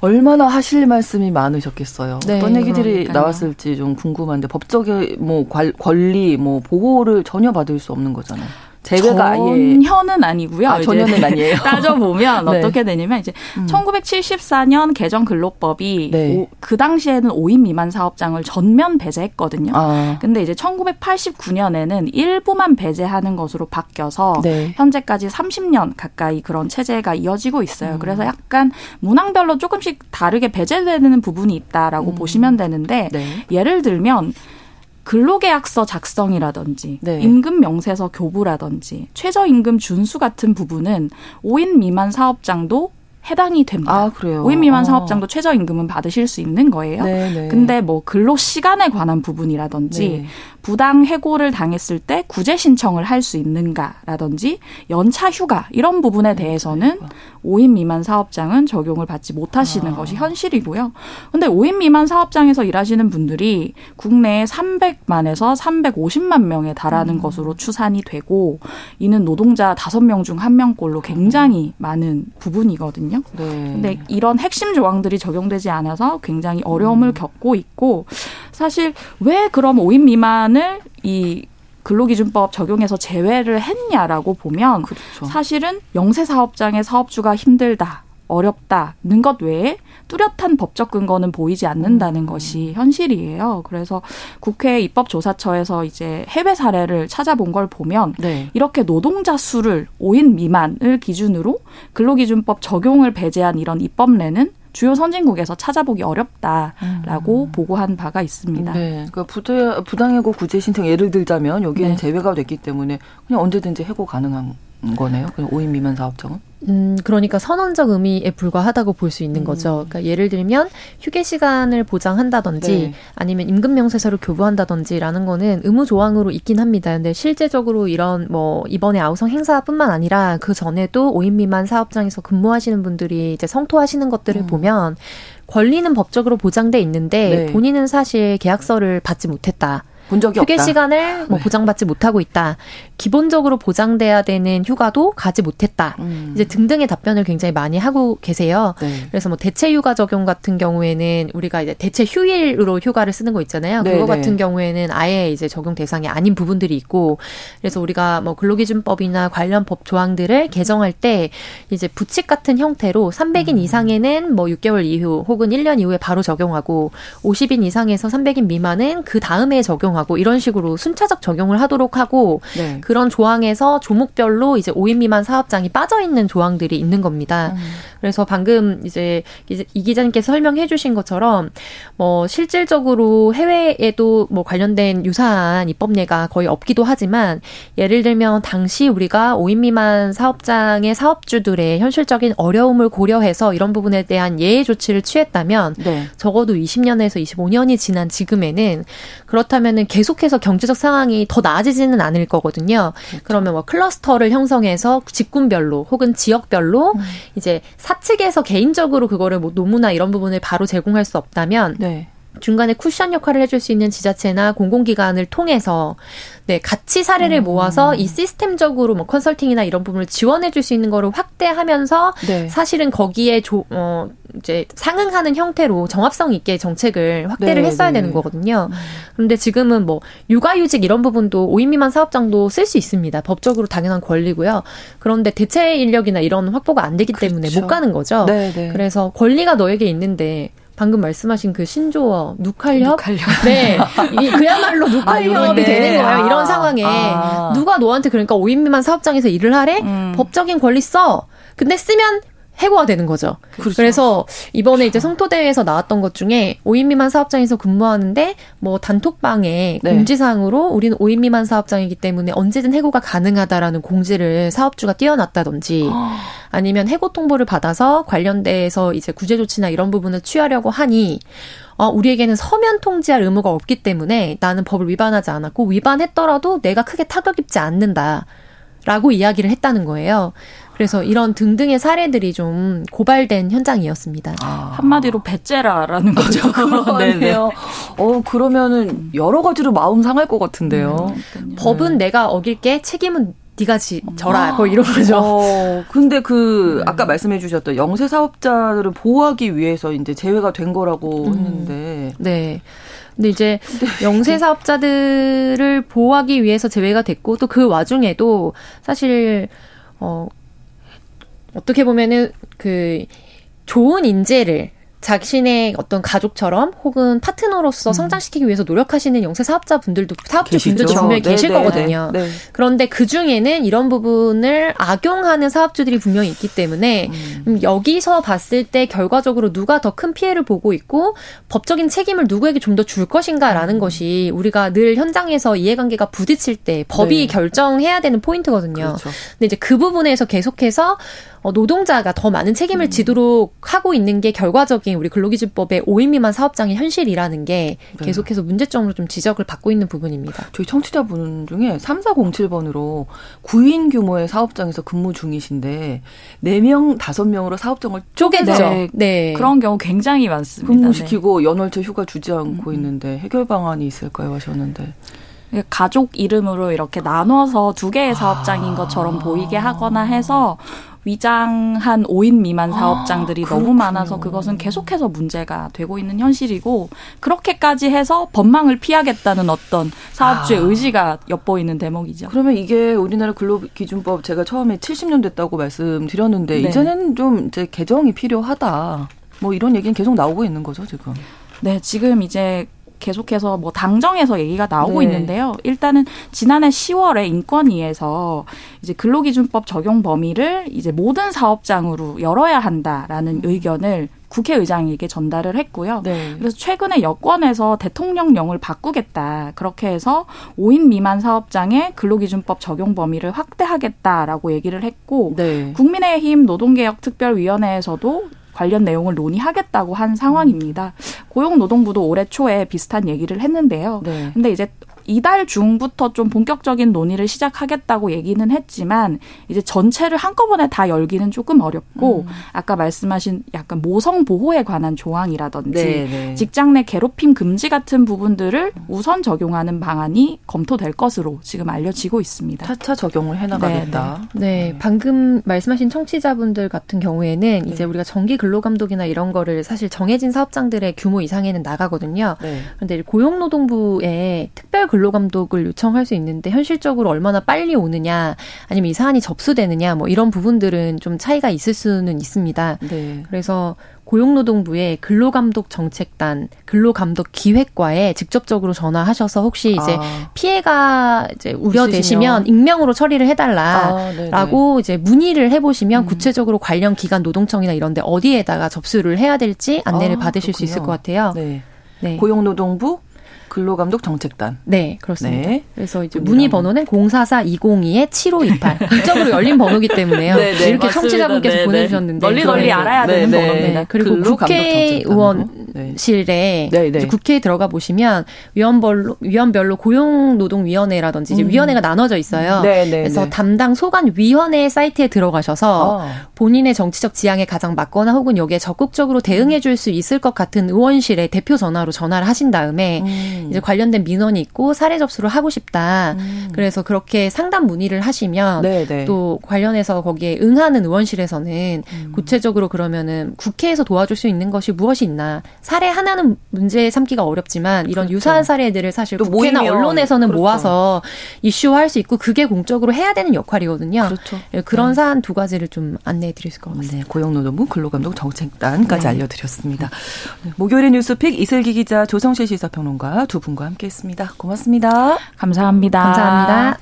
얼마나 하실 말씀이 많으셨겠어요. 네, 어떤 얘기들이 그러니까요. 나왔을지 좀 궁금한데 법적인 뭐 권리 뭐 보호를 전혀 받을 수 없는 거잖아요. 아예 전혀는 아니고요. 아, 전혀는 *laughs* 아니에요. 따져보면 네. 어떻게 되냐면 이제 음. 1974년 개정 근로법이 네. 오, 그 당시에는 5인 미만 사업장을 전면 배제했거든요. 아. 근데 이제 1989년에는 일부만 배제하는 것으로 바뀌어서 네. 현재까지 30년 가까이 그런 체제가 이어지고 있어요. 음. 그래서 약간 문항별로 조금씩 다르게 배제되는 부분이 있다라고 음. 보시면 되는데 네. 예를 들면 근로계약서 작성이라든지 네. 임금 명세서 교부라든지 최저임금 준수 같은 부분은 5인 미만 사업장도 해당이 됩니다. 아, 그래요? 5인 미만 아. 사업장도 최저임금은 받으실 수 있는 거예요. 네, 네. 근데 뭐 근로 시간에 관한 부분이라든지 네. 부당 해고를 당했을 때 구제 신청을 할 수 있는가라든지 연차 휴가 이런 부분에 네, 대해서는 5인 미만 사업장은 적용을 받지 못하시는 아. 것이 현실이고요. 근데 5인 미만 사업장에서 일하시는 분들이 국내에 300만에서 350만 명에 달하는 음. 것으로 추산이 되고 이는 노동자 5명 중 1명꼴로 굉장히 많은 부분이거든요. 네. 근데 이런 핵심 조항들이 적용되지 않아서 굉장히 어려움을 음. 겪고 있고 사실 왜 그럼 5인 미만을 이 근로기준법 적용해서 제외를 했냐라고 보면 그렇죠. 사실은 영세 사업장의 사업주가 힘들다. 어렵다는 것 외에 뚜렷한 법적 근거는 보이지 않는다는 음. 것이 현실이에요. 그래서 국회 입법조사처에서 이제 해외 사례를 찾아본 걸 보면 네. 이렇게 노동자 수를 5인 미만을 기준으로 근로기준법 적용을 배제한 이런 입법례는 주요 선진국에서 찾아보기 어렵다라고 음. 보고한 바가 있습니다. 네. 그러니까 부당, 부당해고 구제 신청 예를 들자면 여기에는 네. 제외가 됐기 때문에 그냥 언제든지 해고 가능한 거네요. 그냥 5인 미만 사업장은. 음, 그러니까 선언적 의미에 불과하다고 볼 수 있는 음. 거죠. 그러니까 예를 들면 휴게 시간을 보장한다든지 네. 아니면 임금 명세서를 교부한다든지라는 거는 의무 조항으로 있긴 합니다. 근데 실제적으로 이런 뭐 이번에 아우성 행사뿐만 아니라 그 전에도 5인 미만 사업장에서 근무하시는 분들이 이제 성토하시는 것들을 음. 보면 권리는 법적으로 보장돼 있는데 네. 본인은 사실 계약서를 받지 못했다. 본 적이 휴게 없다. 시간을 뭐 네. 보장받지 못하고 있다. 기본적으로 보장돼야 되는 휴가도 가지 못했다. 음. 이제 등등의 답변을 굉장히 많이 하고 계세요. 네. 그래서 뭐 대체 휴가 적용 같은 경우에는 우리가 이제 대체 휴일으로 휴가를 쓰는 거 있잖아요. 네, 그거 네. 같은 경우에는 아예 이제 적용 대상이 아닌 부분들이 있고 그래서 우리가 뭐 근로기준법이나 관련 법 조항들을 개정할 때 이제 부칙 같은 형태로 300인 음. 이상에는 뭐 6개월 이후 혹은 1년 이후에 바로 적용하고 50인 이상에서 300인 미만은 그 다음에 적용 하고 이런 식으로 순차적 적용을 하도록 하고 네. 그런 조항에서 조목별로 이제 5인 미만 사업장이 빠져 있는 조항들이 있는 겁니다. 음. 그래서 방금 이제 이 기자님께서 설명해 주신 것처럼 뭐 실질적으로 해외에도 뭐 관련된 유사한 입법례가 거의 없기도 하지만 예를 들면 당시 우리가 5인 미만 사업장의 사업주들의 현실적인 어려움을 고려해서 이런 부분에 대한 예외 조치를 취했다면 네. 적어도 20년에서 25년이 지난 지금에는 그렇다면은 계속해서 경제적 상황이 더 나아지지는 않을 거거든요. 그렇죠. 그러면 뭐 클러스터를 형성해서 직군별로 혹은 지역별로 음. 이제 사측에서 개인적으로 그거를 뭐 노무나 이런 부분을 바로 제공할 수 없다면 네. 중간에 쿠션 역할을 해줄 수 있는 지자체나 공공기관을 통해서 네 같이 사례를 음. 모아서 이 시스템적으로 뭐 컨설팅이나 이런 부분을 지원해줄 수 있는 거를 확대하면서 네. 사실은 거기에 조, 어 이제 상응하는 형태로 정합성 있게 정책을 확대를 네, 했어야 네. 되는 거거든요. 음. 그런데 지금은 뭐 육아휴직 이런 부분도 5인 미만 사업장도 쓸 수 있습니다. 법적으로 당연한 권리고요. 그런데 대체 인력이나 이런 확보가 안 되기 그렇죠. 때문에 못 가는 거죠. 네, 네. 그래서 권리가 너에게 있는데 방금 말씀하신 그 신조어 누칼협, 누칼협. 네, 이 그야말로 누칼협이 아, 되는 거예요. 아, 이런 상황에 아. 누가 너한테 그러니까 5인 미만 사업장에서 일을 하래? 음. 법적인 권리 써. 근데 쓰면 해고가 되는 거죠. 그렇죠. 그래서 이번에 이제 성토대회에서 나왔던 것 중에 5인 미만 사업장에서 근무하는데 뭐 단톡방에 네. 공지사항으로 우리는 5인 미만 사업장이기 때문에 언제든 해고가 가능하다라는 공지를 사업주가 띄워놨다든지 아니면 해고 통보를 받아서 관련돼서 이제 구제 조치나 이런 부분을 취하려고 하니 어, 우리에게는 서면 통지할 의무가 없기 때문에 나는 법을 위반하지 않았고 위반했더라도 내가 크게 타격 입지 않는다. 라고 이야기를 했다는 거예요. 그래서 이런 등등의 사례들이 좀 고발된 현장이었습니다. 아. 한마디로 배째라라는 거죠. *laughs* 그러네요. 어 그러면은 여러 가지로 마음 상할 것 같은데요. 음, 법은 내가 어길게 책임은 네가 지, 져라 아. 거 이런 거죠. 어, 근데 그 음. 아까 말씀해 주셨던 영세 사업자들을 보호하기 위해서 이제 제외가 된 거라고 음. 했는데 네. 근데 이제 *laughs* 영세 사업자들을 보호하기 위해서 제외가 됐고 또 그 와중에도 사실 어 어떻게 보면은 그 좋은 인재를 자신의 어떤 가족처럼 혹은 파트너로서 음. 성장시키기 위해서 노력하시는 영세 사업자분들도 사업주분들도 분명히 네, 계실 네, 거거든요. 네, 네. 그런데 그 중에는 이런 부분을 악용하는 사업주들이 분명히 있기 때문에 음. 음 여기서 봤을 때 결과적으로 누가 더 큰 피해를 보고 있고 법적인 책임을 누구에게 좀 더 줄 것인가라는 음. 것이 우리가 늘 현장에서 이해관계가 부딪힐 때 법이 네. 결정해야 되는 포인트거든요. 그렇죠. 근데 이제 그 부분에서 계속해서 어, 노동자가 더 많은 책임을 음. 지도록 하고 있는 게 결과적 인 우리 근로기준법의 5인 미만 사업장의 현실이라는 게 네. 계속해서 문제점으로 좀 지적을 받고 있는 부분입니다. 저희 청취자분 중에 3407번으로 9인 규모의 사업장에서 근무 중이신데 4명, 5명으로 사업장을 쪼개죠. 네. 네. 그런 경우 굉장히 많습니다. 근무시키고 네. 연월제 휴가 주지 않고 음. 있는데 해결 방안이 있을까요 하셨는데. 가족 이름으로 이렇게 나눠서 두 개의 사업장인 것처럼 아. 보이게 하거나 해서 위장한 5인 미만 아, 사업장들이 아, 너무 많아서 그것은 계속해서 문제가 되고 있는 현실이고 그렇게까지 해서 법망을 피하겠다는 어떤 사업주의 아. 의지가 엿보이는 대목이죠. 그러면 이게 우리나라 근로기준법 제가 처음에 70년 됐다고 말씀드렸는데 네. 이제는 좀 이제 개정이 필요하다. 뭐 이런 얘기는 계속 나오고 있는 거죠, 지금. 네, 지금 이제 계속해서 뭐 당정에서 얘기가 나오고 네. 있는데요. 일단은 지난해 10월에 인권위에서 이제 근로기준법 적용 범위를 이제 모든 사업장으로 열어야 한다라는 의견을 국회의장에게 전달을 했고요. 네. 그래서 최근에 여권에서 대통령령을 바꾸겠다. 그렇게 해서 5인 미만 사업장의 근로기준법 적용 범위를 확대하겠다라고 얘기를 했고 네. 국민의힘 노동개혁특별위원회에서도 관련 내용을 논의하겠다고 한 상황입니다. 고용노동부도 올해 초에 비슷한 얘기를 했는데요. 네. 근데 이제 이달 중부터 좀 본격적인 논의를 시작하겠다고 얘기는 했지만 이제 전체를 한꺼번에 다 열기는 조금 어렵고 음. 아까 말씀하신 약간 모성 보호에 관한 조항이라든지 네네. 네. 직장 내 괴롭힘 금지 같은 부분들을 우선 적용하는 방안이 검토될 것으로 지금 알려지고 있습니다. 차차 적용을 해나가겠다. 네, 네. 네. 방금 말씀하신 청취자분들 같은 경우에는 네. 이제 우리가 정기 근로감독이나 이런 거를 사실 정해진 사업장들의 규모 이상에는 나가거든요. 네. 그런데 고용노동부의 특별 근로감독을 요청할 수 있는데 현실적으로 얼마나 빨리 오느냐 아니면 이 사안이 접수되느냐 뭐 이런 부분들은 좀 차이가 있을 수는 있습니다. 네. 그래서 고용노동부의 근로감독 정책단, 근로감독 기획과에 직접적으로 전화하셔서 혹시 이제 아. 피해가 이제 우려되시면 있으시면. 익명으로 처리를 해달라라고 아, 이제 문의를 해보시면 음. 구체적으로 관련 기관 노동청이나 이런데 어디에다가 접수를 해야 될지 안내를 아, 받으실 그렇군요. 수 있을 것 같아요. 네. 네. 고용노동부 근로감독 정책단. 네, 그렇습니다. 네. 그래서 이제 문의 번호는 044-202-7528. 이쪽으로 열린 번호기 때문에요. 네, 네. 이렇게 청취자분께서 네, 네. 보내주셨는데. 널리 널리 알아야 되는 번호입니다. 그리고 국회의원실에 국회에 들어가 보시면 위원별로, 위원별로 고용노동위원회라든지 음. 위원회가 나눠져 있어요. 그래서 담당 소관위원회 사이트에 들어가셔서 어. 본인의 정치적 지향에 가장 맞거나 혹은 여기에 적극적으로 대응해 줄 수 있을 것 같은 의원실에 대표 전화로 전화를 하신 다음에 음. 음. 이제 관련된 민원이 있고 사례 접수를 하고 싶다. 음. 그래서 그렇게 상담 문의를 하시면 네네. 네. 또 관련해서 거기에 응하는 의원실에서는 음. 구체적으로 그러면은 국회에서 도와줄 수 있는 것이 무엇이 있나. 사례 하나는 문제 삼기가 어렵지만 이런 그렇죠. 유사한 사례들을 사실 국회나 모이면. 언론에서는 그렇죠. 모아서 이슈화할 수 있고 그게 공적으로 해야 되는 역할이거든요. 그렇죠. 예, 그런 네. 사안 두 가지를 좀 안내해 드릴 것 같습니다. 네, 고용노동부 근로감독 정책단까지 네. 알려드렸습니다. 목요일의 뉴스픽 이슬기 기자 조성실 시사평론가 두 분과 함께했습니다. 고맙습니다. 감사합니다. 감사합니다.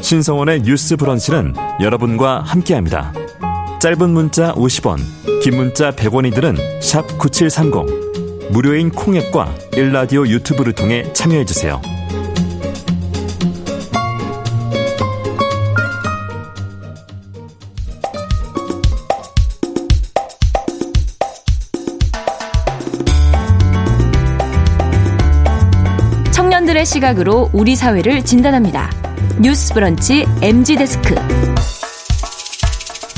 신성원의 뉴스 브런치는 여러분과 함께합니다. 짧은 문자 50원, 긴 문자 100원이들은 9730. 무료인 콩앱과 일라디오 유튜브를 통해 참여해주세요. 청년들의 시각으로 우리 사회를 진단합니다. 뉴스 브런치 MZ 데스크.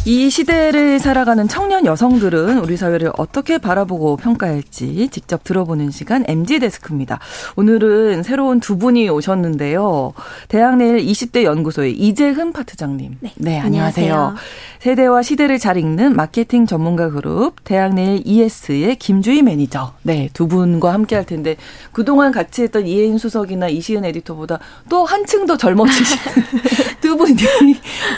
이 시대를 살아가는 청년 여성들은 우리 사회를 어떻게 바라보고 평가할지 직접 들어보는 시간 MZ 데스크입니다. 오늘은 새로운 두 분이 오셨는데요. 대학내일 20대 연구소의 이재흠 파트장님. 네, 네 안녕하세요. 안녕하세요. 세대와 시대를 잘 읽는 마케팅 전문가 그룹 대학내일 ES의 김주희 매니저. 네, 두 분과 함께 할 텐데 그동안 같이 했던 이혜인 수석이나 이시은 에디터보다 또 한층 더 젊어지신 *laughs* 두 분이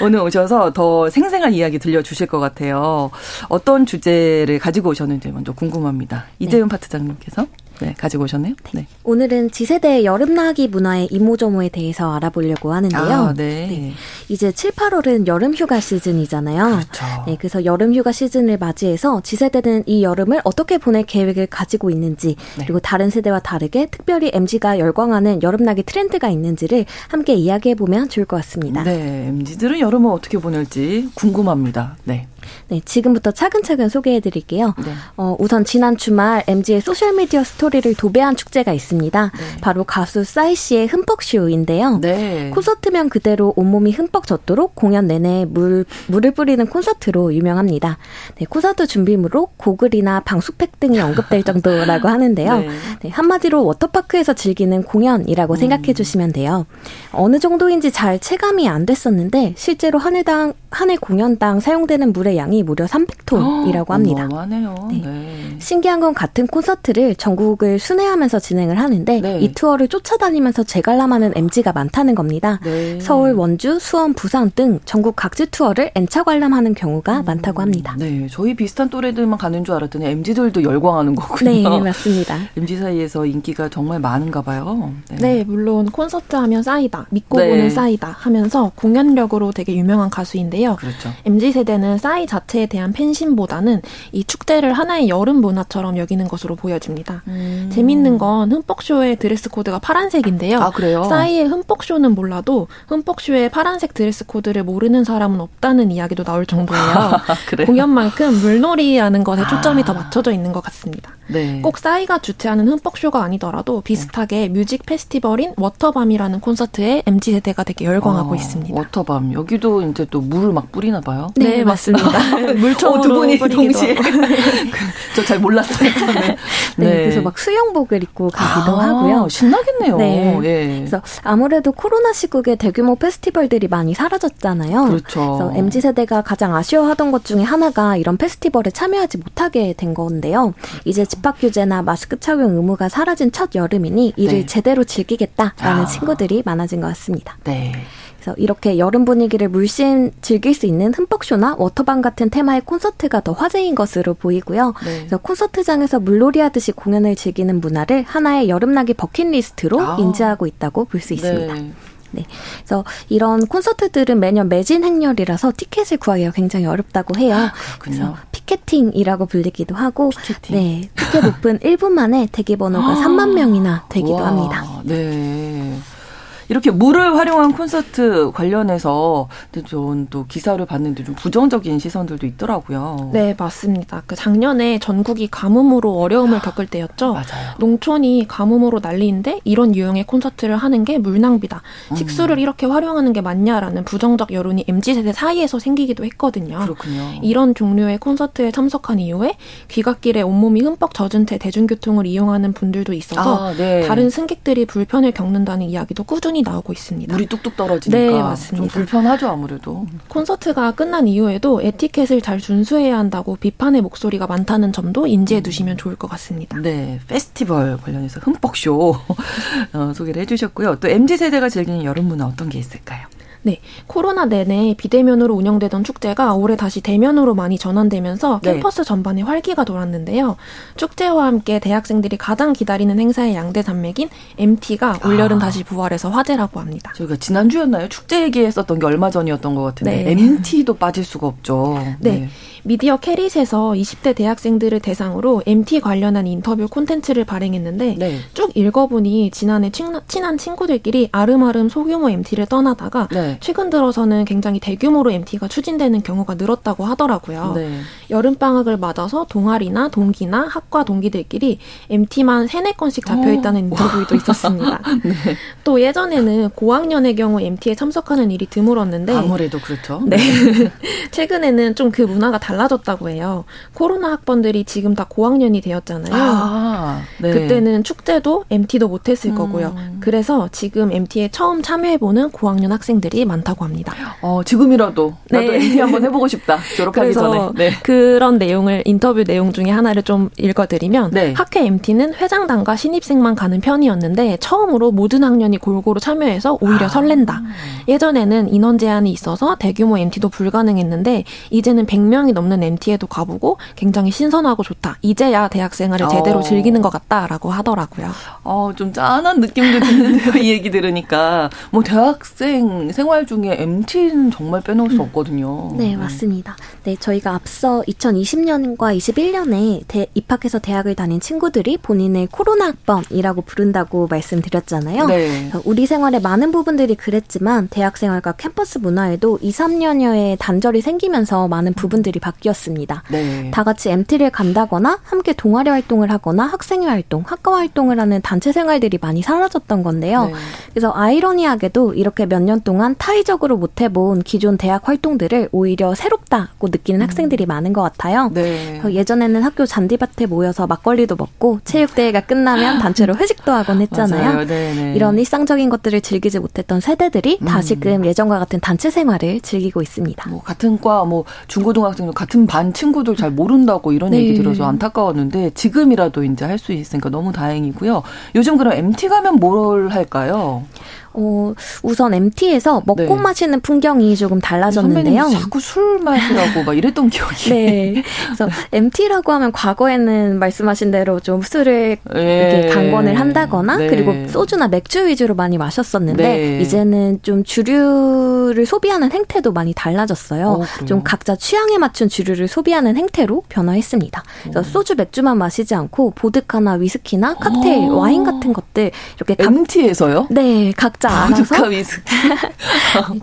오늘 오셔서 더 생생한 이야기 들려주실 것 같아요. 어떤 주제를 가지고 오셨는지 먼저 궁금합니다. 이재은 네. 파트장님께서. 네, 가지고 오셨네요. 네. 네. 오늘은 지세대 여름나기 문화의 이모저모에 대해서 알아보려고 하는데요. 아, 네. 네. 이제 7, 8월은 여름휴가 시즌이잖아요. 그렇죠. 네, 그래서 여름휴가 시즌을 맞이해서 지세대는 이 여름을 어떻게 보낼 계획을 가지고 있는지 네. 그리고 다른 세대와 다르게 특별히 MZ가 열광하는 여름나기 트렌드가 있는지를 함께 이야기해 보면 좋을 것 같습니다. 네, MZ들은 여름을 어떻게 보낼지 궁금합니다. 네. 네, 지금부터 차근차근 소개해 드릴게요. 네. 어, 우선 지난 주말 MG의 소셜미디어 스토리를 도배한 축제가 있습니다. 네. 바로 가수 싸이 씨의 흠뻑쇼인데요. 네. 콘서트면 그대로 온몸이 흠뻑 젖도록 공연 내내 물, 물을 뿌리는 콘서트로 유명합니다. 네, 콘서트 준비물로 고글이나 방수팩 등이 언급될 *laughs* 정도라고 하는데요. 네. 네, 한마디로 워터파크에서 즐기는 공연이라고 음. 생각해 주시면 돼요. 어느 정도인지 잘 체감이 안 됐었는데 실제로 한 해당 한 해 공연당 사용되는 물의 양이 무려 300톤이라고 합니다. 어마어마하네요. 네. 네. 신기한 건 같은 콘서트를 전국을 순회하면서 진행을 하는데 네. 이 투어를 쫓아다니면서 재관람하는 MG가 많다는 겁니다. 네. 서울, 원주, 수원, 부산 등 전국 각지 투어를 N차 관람하는 경우가 음. 많다고 합니다. 네, 저희 비슷한 또래들만 가는 줄 알았더니 MG들도 열광하는 거군요. 네, 맞습니다. *laughs* MG 사이에서 인기가 정말 많은가 봐요. 네, 네 물론 콘서트 하면 싸이다, 믿고 네. 보는 싸이다 하면서 공연력으로 되게 유명한 가수인데요. 그렇죠. MZ 세대는 싸이 자체에 대한 팬심보다는 이 축제를 하나의 여름 문화처럼 여기는 것으로 보여집니다. 음. 재밌는 건 흠뻑쇼의 드레스 코드가 파란색인데요. 아, 그래요? 싸이의 흠뻑쇼는 몰라도 흠뻑쇼의 파란색 드레스 코드를 모르는 사람은 없다는 이야기도 나올 정도예요. *laughs* 아, 공연만큼 물놀이라는 것에 초점이 아. 더 맞춰져 있는 것 같습니다. 네. 꼭 싸이가 주최하는 흠뻑쇼가 아니더라도 비슷하게 뮤직 페스티벌인 워터밤이라는 콘서트에 MZ 세대가 되게 열광하고 어, 있습니다. 워터밤 여기도 이제 또 물을 막 뿌리나 봐요. 네, *laughs* 네 맞습니다. 맞습니다. *laughs* 물총으로 어, 두 분이 동시에 *laughs* *laughs* 저 잘 몰랐어요. 저는. 네. 네. 그래서 막 수영복을 입고 가기도 아, 하고요. 신나겠네요. 네. 예. 그래서 아무래도 코로나 시국에 대규모 페스티벌들이 많이 사라졌잖아요. 그렇죠. 그래서 mz 세대가 가장 아쉬워하던 것 중에 하나가 이런 페스티벌에 참여하지 못하게 된 건데요. 이제 집합 규제나 마스크 착용 의무가 사라진 첫 여름이니 이를 네. 제대로 즐기겠다라는 아. 친구들이 많아진 것 같습니다. 네. 그래서 이렇게 여름 분위기를 물씬 즐길 수 있는 흠뻑쇼나 워터밤 같은 테마의 콘서트가 더 화제인 것으로 보이고요. 네. 그래서 콘서트장에서 물놀이 하듯이 공연을 즐기는 문화를 하나의 여름나기 버킷리스트로 아. 인지하고 있다고 볼수 네. 있습니다. 네. 네. 그래서 이런 콘서트들은 매년 매진 행렬이라서 티켓을 구하기가 굉장히 어렵다고 해요. 아, 그래서 피켓팅이라고 불리기도 하고 피켓팅. 네. 티켓 오픈 1분 만에 대기 번호가 3만 명이나 되기도 와, 합니다. 네. 이렇게 물을 활용한 콘서트 관련해서 좀또 기사를 봤는데 좀 부정적인 시선들도 있더라고요. 네, 맞습니다. 그 작년에 전국이 가뭄으로 어려움을 겪을 때였죠. 맞아요. 농촌이 가뭄으로 난리인데 이런 유형의 콘서트를 하는 게 물낭비다. 음. 식수를 이렇게 활용하는 게 맞냐라는 부정적 여론이 MZ 세대 사이에서 생기기도 했거든요. 그렇군요. 이런 종류의 콘서트에 참석한 이후에 귀갓길에 온몸이 흠뻑 젖은 채 대중교통을 이용하는 분들도 있어서 아, 네. 다른 승객들이 불편을 겪는다는 이야기도 꾸준히 꾸준히 나오고 있습니다. 물이 뚝뚝 떨어지니까 네, 맞습니다. 불편하죠 아무래도. 콘서트가 끝난 이후에도 에티켓을 잘 준수해야 한다고 비판의 목소리가 많다는 점도 인지해 두시면 좋을 것 같습니다. 네, 페스티벌 관련해서 흠뻑쇼 *laughs* 어, 소개를 해주셨고요. 또 mz 세대가 즐기는 여름 문화 어떤 게 있을까요? 네. 코로나 내내 비대면으로 운영되던 축제가 올해 다시 대면으로 많이 전환되면서 네. 캠퍼스 전반에 활기가 돌았는데요. 축제와 함께 대학생들이 가장 기다리는 행사의 양대 산맥인 MT가 올여름 아. 다시 부활해서 화제라고 합니다. 저희가 지난주였나요? 축제 얘기했었던 게 얼마 전이었던 것 같은데 네. MT도 빠질 수가 없죠. 네. 네. 미디어 캐릿에서 20대 대학생들을 대상으로 MT 관련한 인터뷰 콘텐츠를 발행했는데 네. 쭉 읽어보니 지난해 친한 친구들끼리 아름아름 소규모 MT를 떠나다가 네. 최근 들어서는 굉장히 대규모로 MT가 추진되는 경우가 늘었다고 하더라고요. 네. 여름방학을 맞아서 동아리나 동기나 학과 동기들끼리 MT만 3, 4건씩 잡혀있다는 인터뷰도 있었습니다. *laughs* 네. 또 예전에는 고학년의 경우 MT에 참석하는 일이 드물었는데 아무래도 그렇죠. 네. *laughs* 최근에는 좀 그 문화가 달라 달라졌다고 해요. 코로나 학번들이 지금 다 고학년이 되었잖아요. 아, 네. 그때는 축제도 MT도 못했을 음. 거고요. 그래서 지금 MT에 처음 참여해보는 고학년 학생들이 많다고 합니다. 어, 지금이라도 나도 네. MT 한번 해보고 싶다. 졸업하기 전에. 네. 그런 내용을 인터뷰 내용 중에 하나를 좀 읽어드리면 네. 학회 MT는 회장단과 신입생만 가는 편이었는데 처음으로 모든 학년이 골고루 참여해서 오히려 아. 설렌다. 예전에는 인원 제한이 있어서 대규모 MT도 불가능했는데 이제는 100명이 넘는 없는 MT에도 가보고 굉장히 신선하고 좋다. 이제야 대학 생활을 제대로 어. 즐기는 것 같다라고 하더라고요. 어, 좀 짠한 느낌도 드는데요. 이 얘기 들으니까. 뭐 대학생 생활 중에 MT는 정말 빼놓을 수 없거든요. 네, 맞습니다. 네, 저희가 앞서 2020년과 21년에 대, 입학해서 대학을 다닌 친구들이 본인을 코로나 학번이라고 부른다고 말씀드렸잖아요. 네. 우리 생활의 많은 부분들이 그랬지만 대학 생활과 캠퍼스 문화에도 2, 3년여의 단절이 생기면서 많은 부분들이 바뀌 바뀌었습니다. 네. 다 같이 MT를 간다거나 함께 동아리 활동을 하거나 학생회 활동, 학과 활동을 하는 단체 생활들이 많이 사라졌던 건데요. 네. 그래서 아이러니하게도 이렇게 몇 년 동안 타의적으로 못 해본 기존 대학 활동들을 오히려 새롭다고 느끼는 음. 학생들이 많은 것 같아요. 네. 예전에는 학교 잔디밭에 모여서 막걸리도 먹고 체육대회가 끝나면 *gasps* 단체로 회식도 하곤 했잖아요. 네, 네. 이런 일상적인 것들을 즐기지 못했던 세대들이 음. 다시금 예전과 같은 단체 생활을 즐기고 있습니다. 뭐 같은 과, 뭐 중고등학생도 같은 반 친구들 잘 모른다고 이런 네. 얘기 들어서 안타까웠는데 지금이라도 이제 할 수 있으니까 너무 다행이고요. 요즘 그럼 MT 가면 뭘 할까요? 어, 우선 MT에서 먹고 네. 마시는 풍경이 조금 달라졌는데요. 자꾸 술 마시라고 막 이랬던 기억이. *laughs* 네. 그래서 MT라고 하면 과거에는 말씀하신 대로 좀 술을 네. 이렇게 강권을 한다거나 네. 그리고 소주나 맥주 위주로 많이 마셨었는데 네. 이제는 좀 주류를 소비하는 행태도 많이 달라졌어요. 어, 좀 각자 취향에 맞춘 주류를 소비하는 행태로 변화했습니다. 오. 소주 맥주만 마시지 않고 보드카나 위스키나 칵테일, 오. 와인 같은 것들 이렇게 MT에서요? 네, 각자 알아서 위스키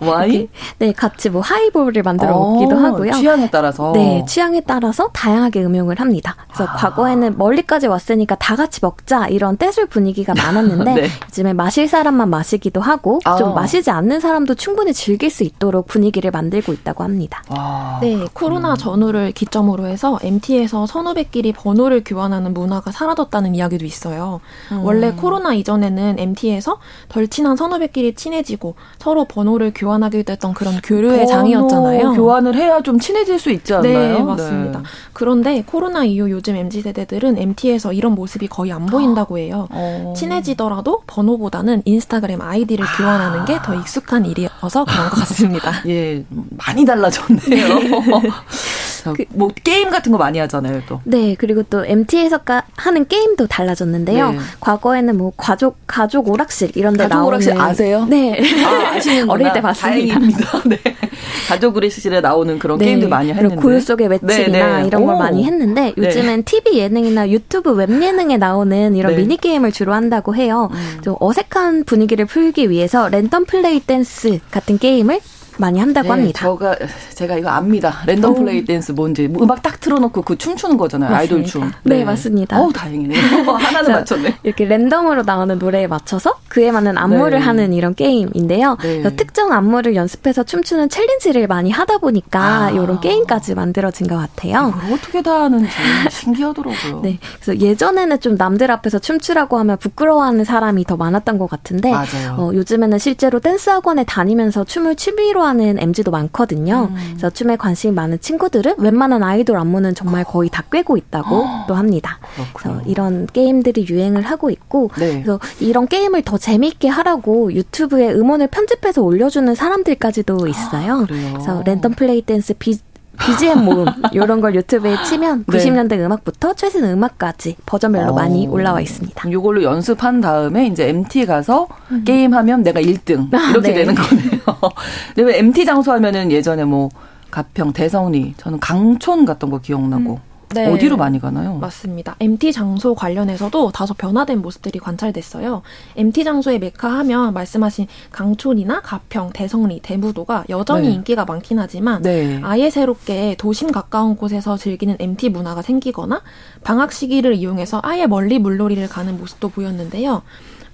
*laughs* 와인 네 같이 뭐 하이볼을 만들어 먹기도 하고요. 취향에 따라서 네 취향에 따라서 다양하게 음용을 합니다. 그래서 아. 과거에는 멀리까지 왔으니까 다 같이 먹자 이런 떼술 분위기가 많았는데 *laughs* 네. 요즘에 마실 사람만 마시기도 하고 아. 좀 마시지 않는 사람도 충분히 즐 즐길 수 있도록 분위기를 만들고 있다고 합니다. 아, 네, 코로나 전후를 기점으로 해서 MT에서 선후배끼리 번호를 교환하는 문화가 사라졌다는 이야기도 있어요. 음. 원래 코로나 이전에는 MT에서 덜 친한 선후배끼리 친해지고 서로 번호를 교환하기도 했던 그런 교류의 장이었잖아요. 교환을 해야 좀 친해질 수 있지 않나요? 네, 맞습니다. 네. 그런데 코로나 이후 요즘 MZ 세대들은 MT에서 이런 모습이 거의 안 보인다고 해요. 어. 친해지더라도 번호보다는 인스타그램 아이디를 아. 교환하는 게 더 익숙한 일이어서 그런 것 같습니다. *laughs* 예, 많이 달라졌네요. *laughs* 그, 뭐 게임 같은 거 많이 하잖아요, 또. 네, 그리고 또 MT에서 하는 게임도 달라졌는데요. 네. 과거에는 뭐 가족 가족 오락실 이런 데 나오는 오락실 아세요? 네. 아, 아시는 어릴 때 봤습니다. 다행입니다. *laughs* 네. 가족 오락실에 나오는 그런 네. 게임도 많이 했는데. 고요 속의 외침이나 네, 네. 이런 걸 오. 많이 했는데 네. 요즘엔 TV 예능이나 유튜브 웹 예능에 나오는 이런 네. 미니 게임을 주로 한다고 해요. 음. 좀 어색한 분위기를 풀기 위해서 랜덤 플레이 댄스 같은 게임을 많이 한다고 네, 합니다. 저가 제가 이거 압니다. 랜덤 오. 플레이 댄스 뭔지 뭐 음악 딱 틀어놓고 그 춤추는 거잖아요. 맞습니다. 아이돌 춤. 네, 네 맞습니다. *laughs* 어 다행이네요. 하나는 맞췄네. 이렇게 랜덤으로 나오는 노래에 맞춰서 그에 맞는 안무를 네. 하는 이런 게임인데요. 네. 특정 안무를 연습해서 춤추는 챌린지를 많이 하다 보니까 아. 이런 게임까지 만들어진 것 같아요. 이걸 어떻게 다 하는지 신기하더라고요. *laughs* 네, 그래서 예전에는 좀 남들 앞에서 춤추라고 하면 부끄러워하는 사람이 더 많았던 것 같은데 어, 요즘에는 실제로 댄스 학원에 다니면서 춤을 취미로 하는 MZ도 많거든요. 음. 그래서 춤에 관심이 많은 친구들은 웬만한 아이돌 안무는 정말 거의 다 꿰고 있다고 *gasps* 또 합니다. 그래서 이런 게임들이 유행을 하고 있고 네. 그래서 이런 게임을 더 재미있게 하라고 유튜브에 음원을 편집해서 올려주는 사람들까지도 있어요. 아, 그래서 랜덤 플레이 댄스 비 BGM 모음 이런 걸 유튜브에 치면 90년대 네. 음악부터 최신 음악까지 버전별로 어. 많이 올라와 있습니다. 이걸로 연습한 다음에 이제 MT 가서 음. 게임하면 내가 1등 아, 이렇게 네. 되는 거네요. *laughs* 근데 MT 장소 하면은 예전에 뭐 가평, 대성리 저는 강촌 갔던 거 기억나고 음. 네. 어디로 많이 가나요? 맞습니다. MT 장소 관련해서도 다소 변화된 모습들이 관찰됐어요. MT 장소의 메카 하면 말씀하신 강촌이나 가평, 대성리, 대무도가 여전히 네. 인기가 많긴 하지만 네. 아예 새롭게 도심 가까운 곳에서 즐기는 MT 문화가 생기거나 방학 시기를 이용해서 아예 멀리 물놀이를 가는 모습도 보였는데요.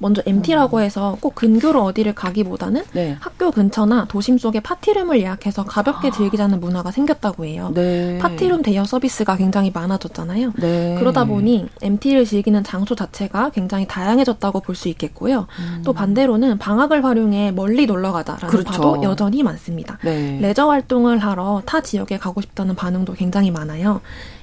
먼저 MT라고 음. 해서 꼭 근교로 어디를 가기보다는 네. 학교 근처나 도심 속에 파티룸을 예약해서 가볍게 아. 즐기자는 문화가 생겼다고 해요. 네. 파티룸 대여 서비스가 굉장히 많아졌잖아요. 네. 그러다 보니 MT를 즐기는 장소 자체가 굉장히 다양해졌다고 볼 수 있겠고요. 음. 또 반대로는 방학을 활용해 멀리 놀러 가자라는 그렇죠. 바도 여전히 많습니다. 네. 레저 활동을 하러 타 지역에 가고 싶다는 반응도 굉장히 많아요.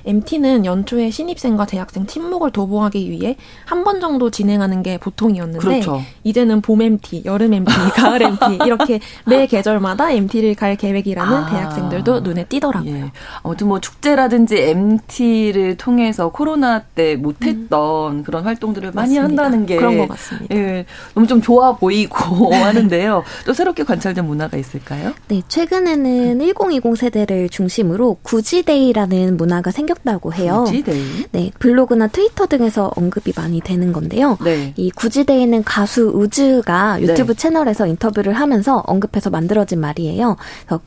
MT는 연초에 신입생과 재학생 친목을 도모하기 위해 한 번 정도 진행하는 게 보통이었는데 그렇죠. 이제는 봄 MT, 여름 MT, *laughs* 가을 MT 이렇게 매 계절마다 MT를 갈 계획이라는 아. 대학생들도 눈에 띄더라고요. 예. 아무튼 뭐 축제라든지 MT를 통해서 코로나 때 못했던 음. 그런 활동들을 많이 맞습니다. 한다는 게 그런 것 같습니다. 예, 너무 좀 좋아 보이고 *laughs* 하는데요. 또 새롭게 관찰된 문화가 있을까요? 네, 최근에는 1020 세대를 중심으로 구지데이라는 문화가 생겼 생겼다고 해요. 구지데이? 네, 블로그나 트위터 등에서 언급이 많이 되는 건데요. 네. 이 구지데이는 가수 우즈가 유튜브 네. 채널에서 인터뷰를 하면서 언급해서 만들어진 말이에요.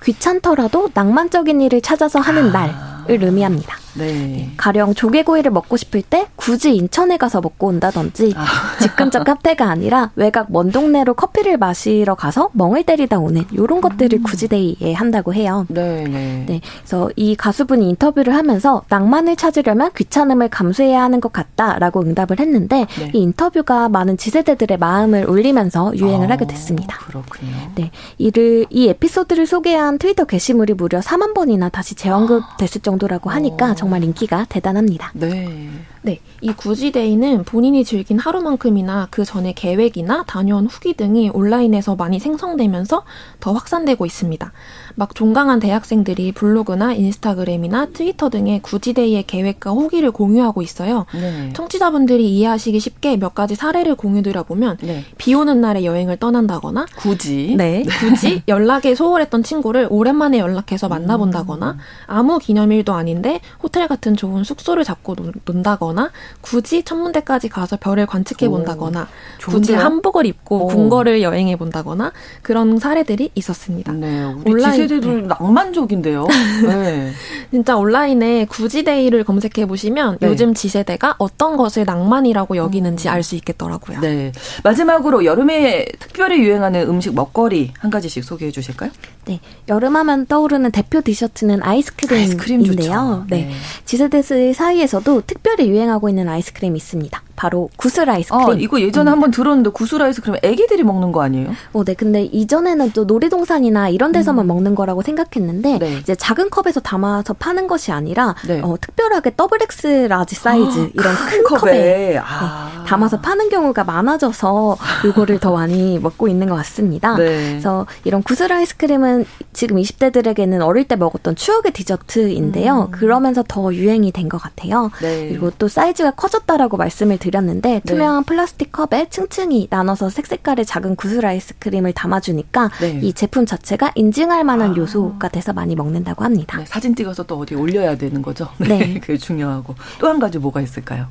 귀찮더라도 낭만적인 일을 찾아서 하는 아. 날을 의미합니다. 네. 네. 가령 조개구이를 먹고 싶을 때 굳이 인천에 가서 먹고 온다든지 아. 집 근처 카페가 아니라 외곽 먼 동네로 커피를 마시러 가서 멍을 때리다 오는 이런 것들을 음. 구지데이에 한다고 해요. 네, 네. 네. 그래서 이 가수분이 인터뷰를 하면서 낭만을 찾으려면 귀찮음을 감수해야 하는 것 같다라고 응답을 했는데 네. 이 인터뷰가 많은 지세대들의 마음을 울리면서 유행을 아, 하게 됐습니다. 그렇군요. 네. 이를 이 에피소드를 소개한 트위터 게시물이 무려 4만 번이나 다시 재언급됐을 정도라고 하니까 정말 인기가 대단합니다. 네. 네. 이 구지데이는 본인이 즐긴 하루만큼이나 그 전에 계획이나 다녀온 후기 등이 온라인에서 많이 생성되면서 더 확산되고 있습니다. 막 종강한 대학생들이 블로그나 인스타그램이나 트위터 등의 구지데이의 계획과 후기를 공유하고 있어요. 네. 청취자분들이 이해하시기 쉽게 몇 가지 사례를 공유드려 보면 네. 비 오는 날에 여행을 떠난다거나 굳이 네, 굳이 연락에 소홀했던 친구를 오랜만에 연락해서 만나본다거나 음. 아무 기념일도 아닌데 호텔 같은 좋은 숙소를 잡고 논다거나 본다거나 굳이 천문대까지 가서 별을 관측해 본다거나 굳이 한복을 입고 오. 궁궐을 여행해 본다거나 그런 사례들이 있었습니다. 네, 온라인, 지세대들 네. 낭만적인데요. 네. *laughs* 진짜 온라인에 구지데이를 검색해 보시면 네. 요즘 지세대가 어떤 것을 낭만이라고 여기는지 음. 알수 있겠더라고요. 네. 마지막으로 여름에 특별히 유행하는 음식 먹거리 한 가지씩 소개해 주실까요? 네. 여름하면 떠오르는 대표 디저트는 아이스크림인데요. 네. 네. Z세대들 사이에서도 특별히 유행하고 있는 아이스크림이 있습니다. 바로 구슬 아이스크림. 어, 이거 예전에 음. 한번 들었는데 구슬 아이스크림 애기들이 먹는 거 아니에요? 어, 네. 근데 이전에는 또 놀이동산이나 이런 데서만 음. 먹는 거라고 생각했는데 네. 이제 작은 컵에서 담아서 파는 것이 아니라 네. 어, 특별하게 double X large 사이즈 아, 이런 큰, 큰 컵에, 컵에. 아. 네, 담아서 파는 경우가 많아져서 요거를 더 많이 먹고 있는 것 같습니다. 네. 그래서 이런 구슬 아이스크림은 지금 20대들에게는 어릴 때 먹었던 추억의 디저트인데요. 음. 그러면서 더 유행이 된 것 같아요. 네. 그리고 또 사이즈가 커졌다라고 말씀을 드렸 드렸는데 네. 투명한 플라스틱 컵에 층층이 나눠서 색색깔의 작은 구슬 아이스크림을 담아주니까 네. 이 제품 자체가 인증할 만한 아. 요소가 돼서 많이 먹는다고 합니다. 네, 사진 찍어서 또 어디 올려야 되는 거죠? 네. *laughs* 그게 중요하고 또 한 가지 뭐가 있을까요?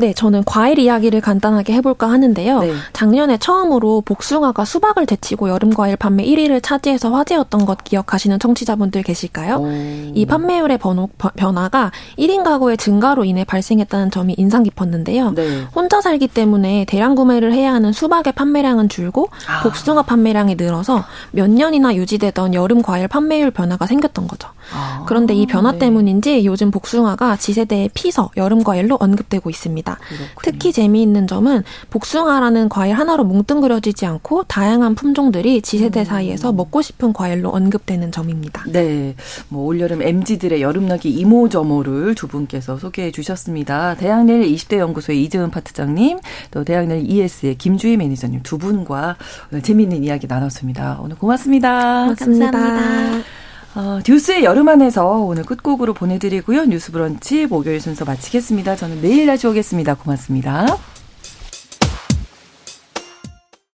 네, 저는 과일 이야기를 간단하게 해볼까 하는데요. 네. 작년에 처음으로 복숭아가 수박을 제치고 여름 과일 판매 1위를 차지해서 화제였던 것 기억하시는 청취자분들 계실까요? 오. 이 판매율의 번호, 변화가 1인 가구의 증가로 인해 발생했다는 점이 인상 깊었는데요. 네. 혼자 살기 때문에 대량 구매를 해야 하는 수박의 판매량은 줄고 아. 복숭아 판매량이 늘어서 몇 년이나 유지되던 여름 과일 판매율 변화가 생겼던 거죠. 아. 그런데 이 변화 네. 때문인지 요즘 복숭아가 지세대의 피서 여름 과일로 언급되고 있습니다. 있습니다. 그렇군요. 특히 재미있는 점은 복숭아라는 과일 하나로 뭉뚱그려지지 않고 다양한 품종들이 지세대 음. 사이에서 먹고 싶은 과일로 언급되는 점입니다. 네. 뭐 올여름 MZ들의 여름나기 이모저모를 두 분께서 소개해 주셨습니다. 대학내일 20대 연구소의 이재은 파트장님, 또 대학내일 ES의 김주희 매니저님 두 분과 오늘 재미있는 이야기 나눴습니다. 오늘 고맙습니다. 고맙습니다. 감사합니다. 어, 듀스의 여름 안에서 오늘 끝곡으로 보내드리고요. 뉴스 브런치 목요일 순서 마치겠습니다. 저는 내일 다시 오겠습니다. 고맙습니다.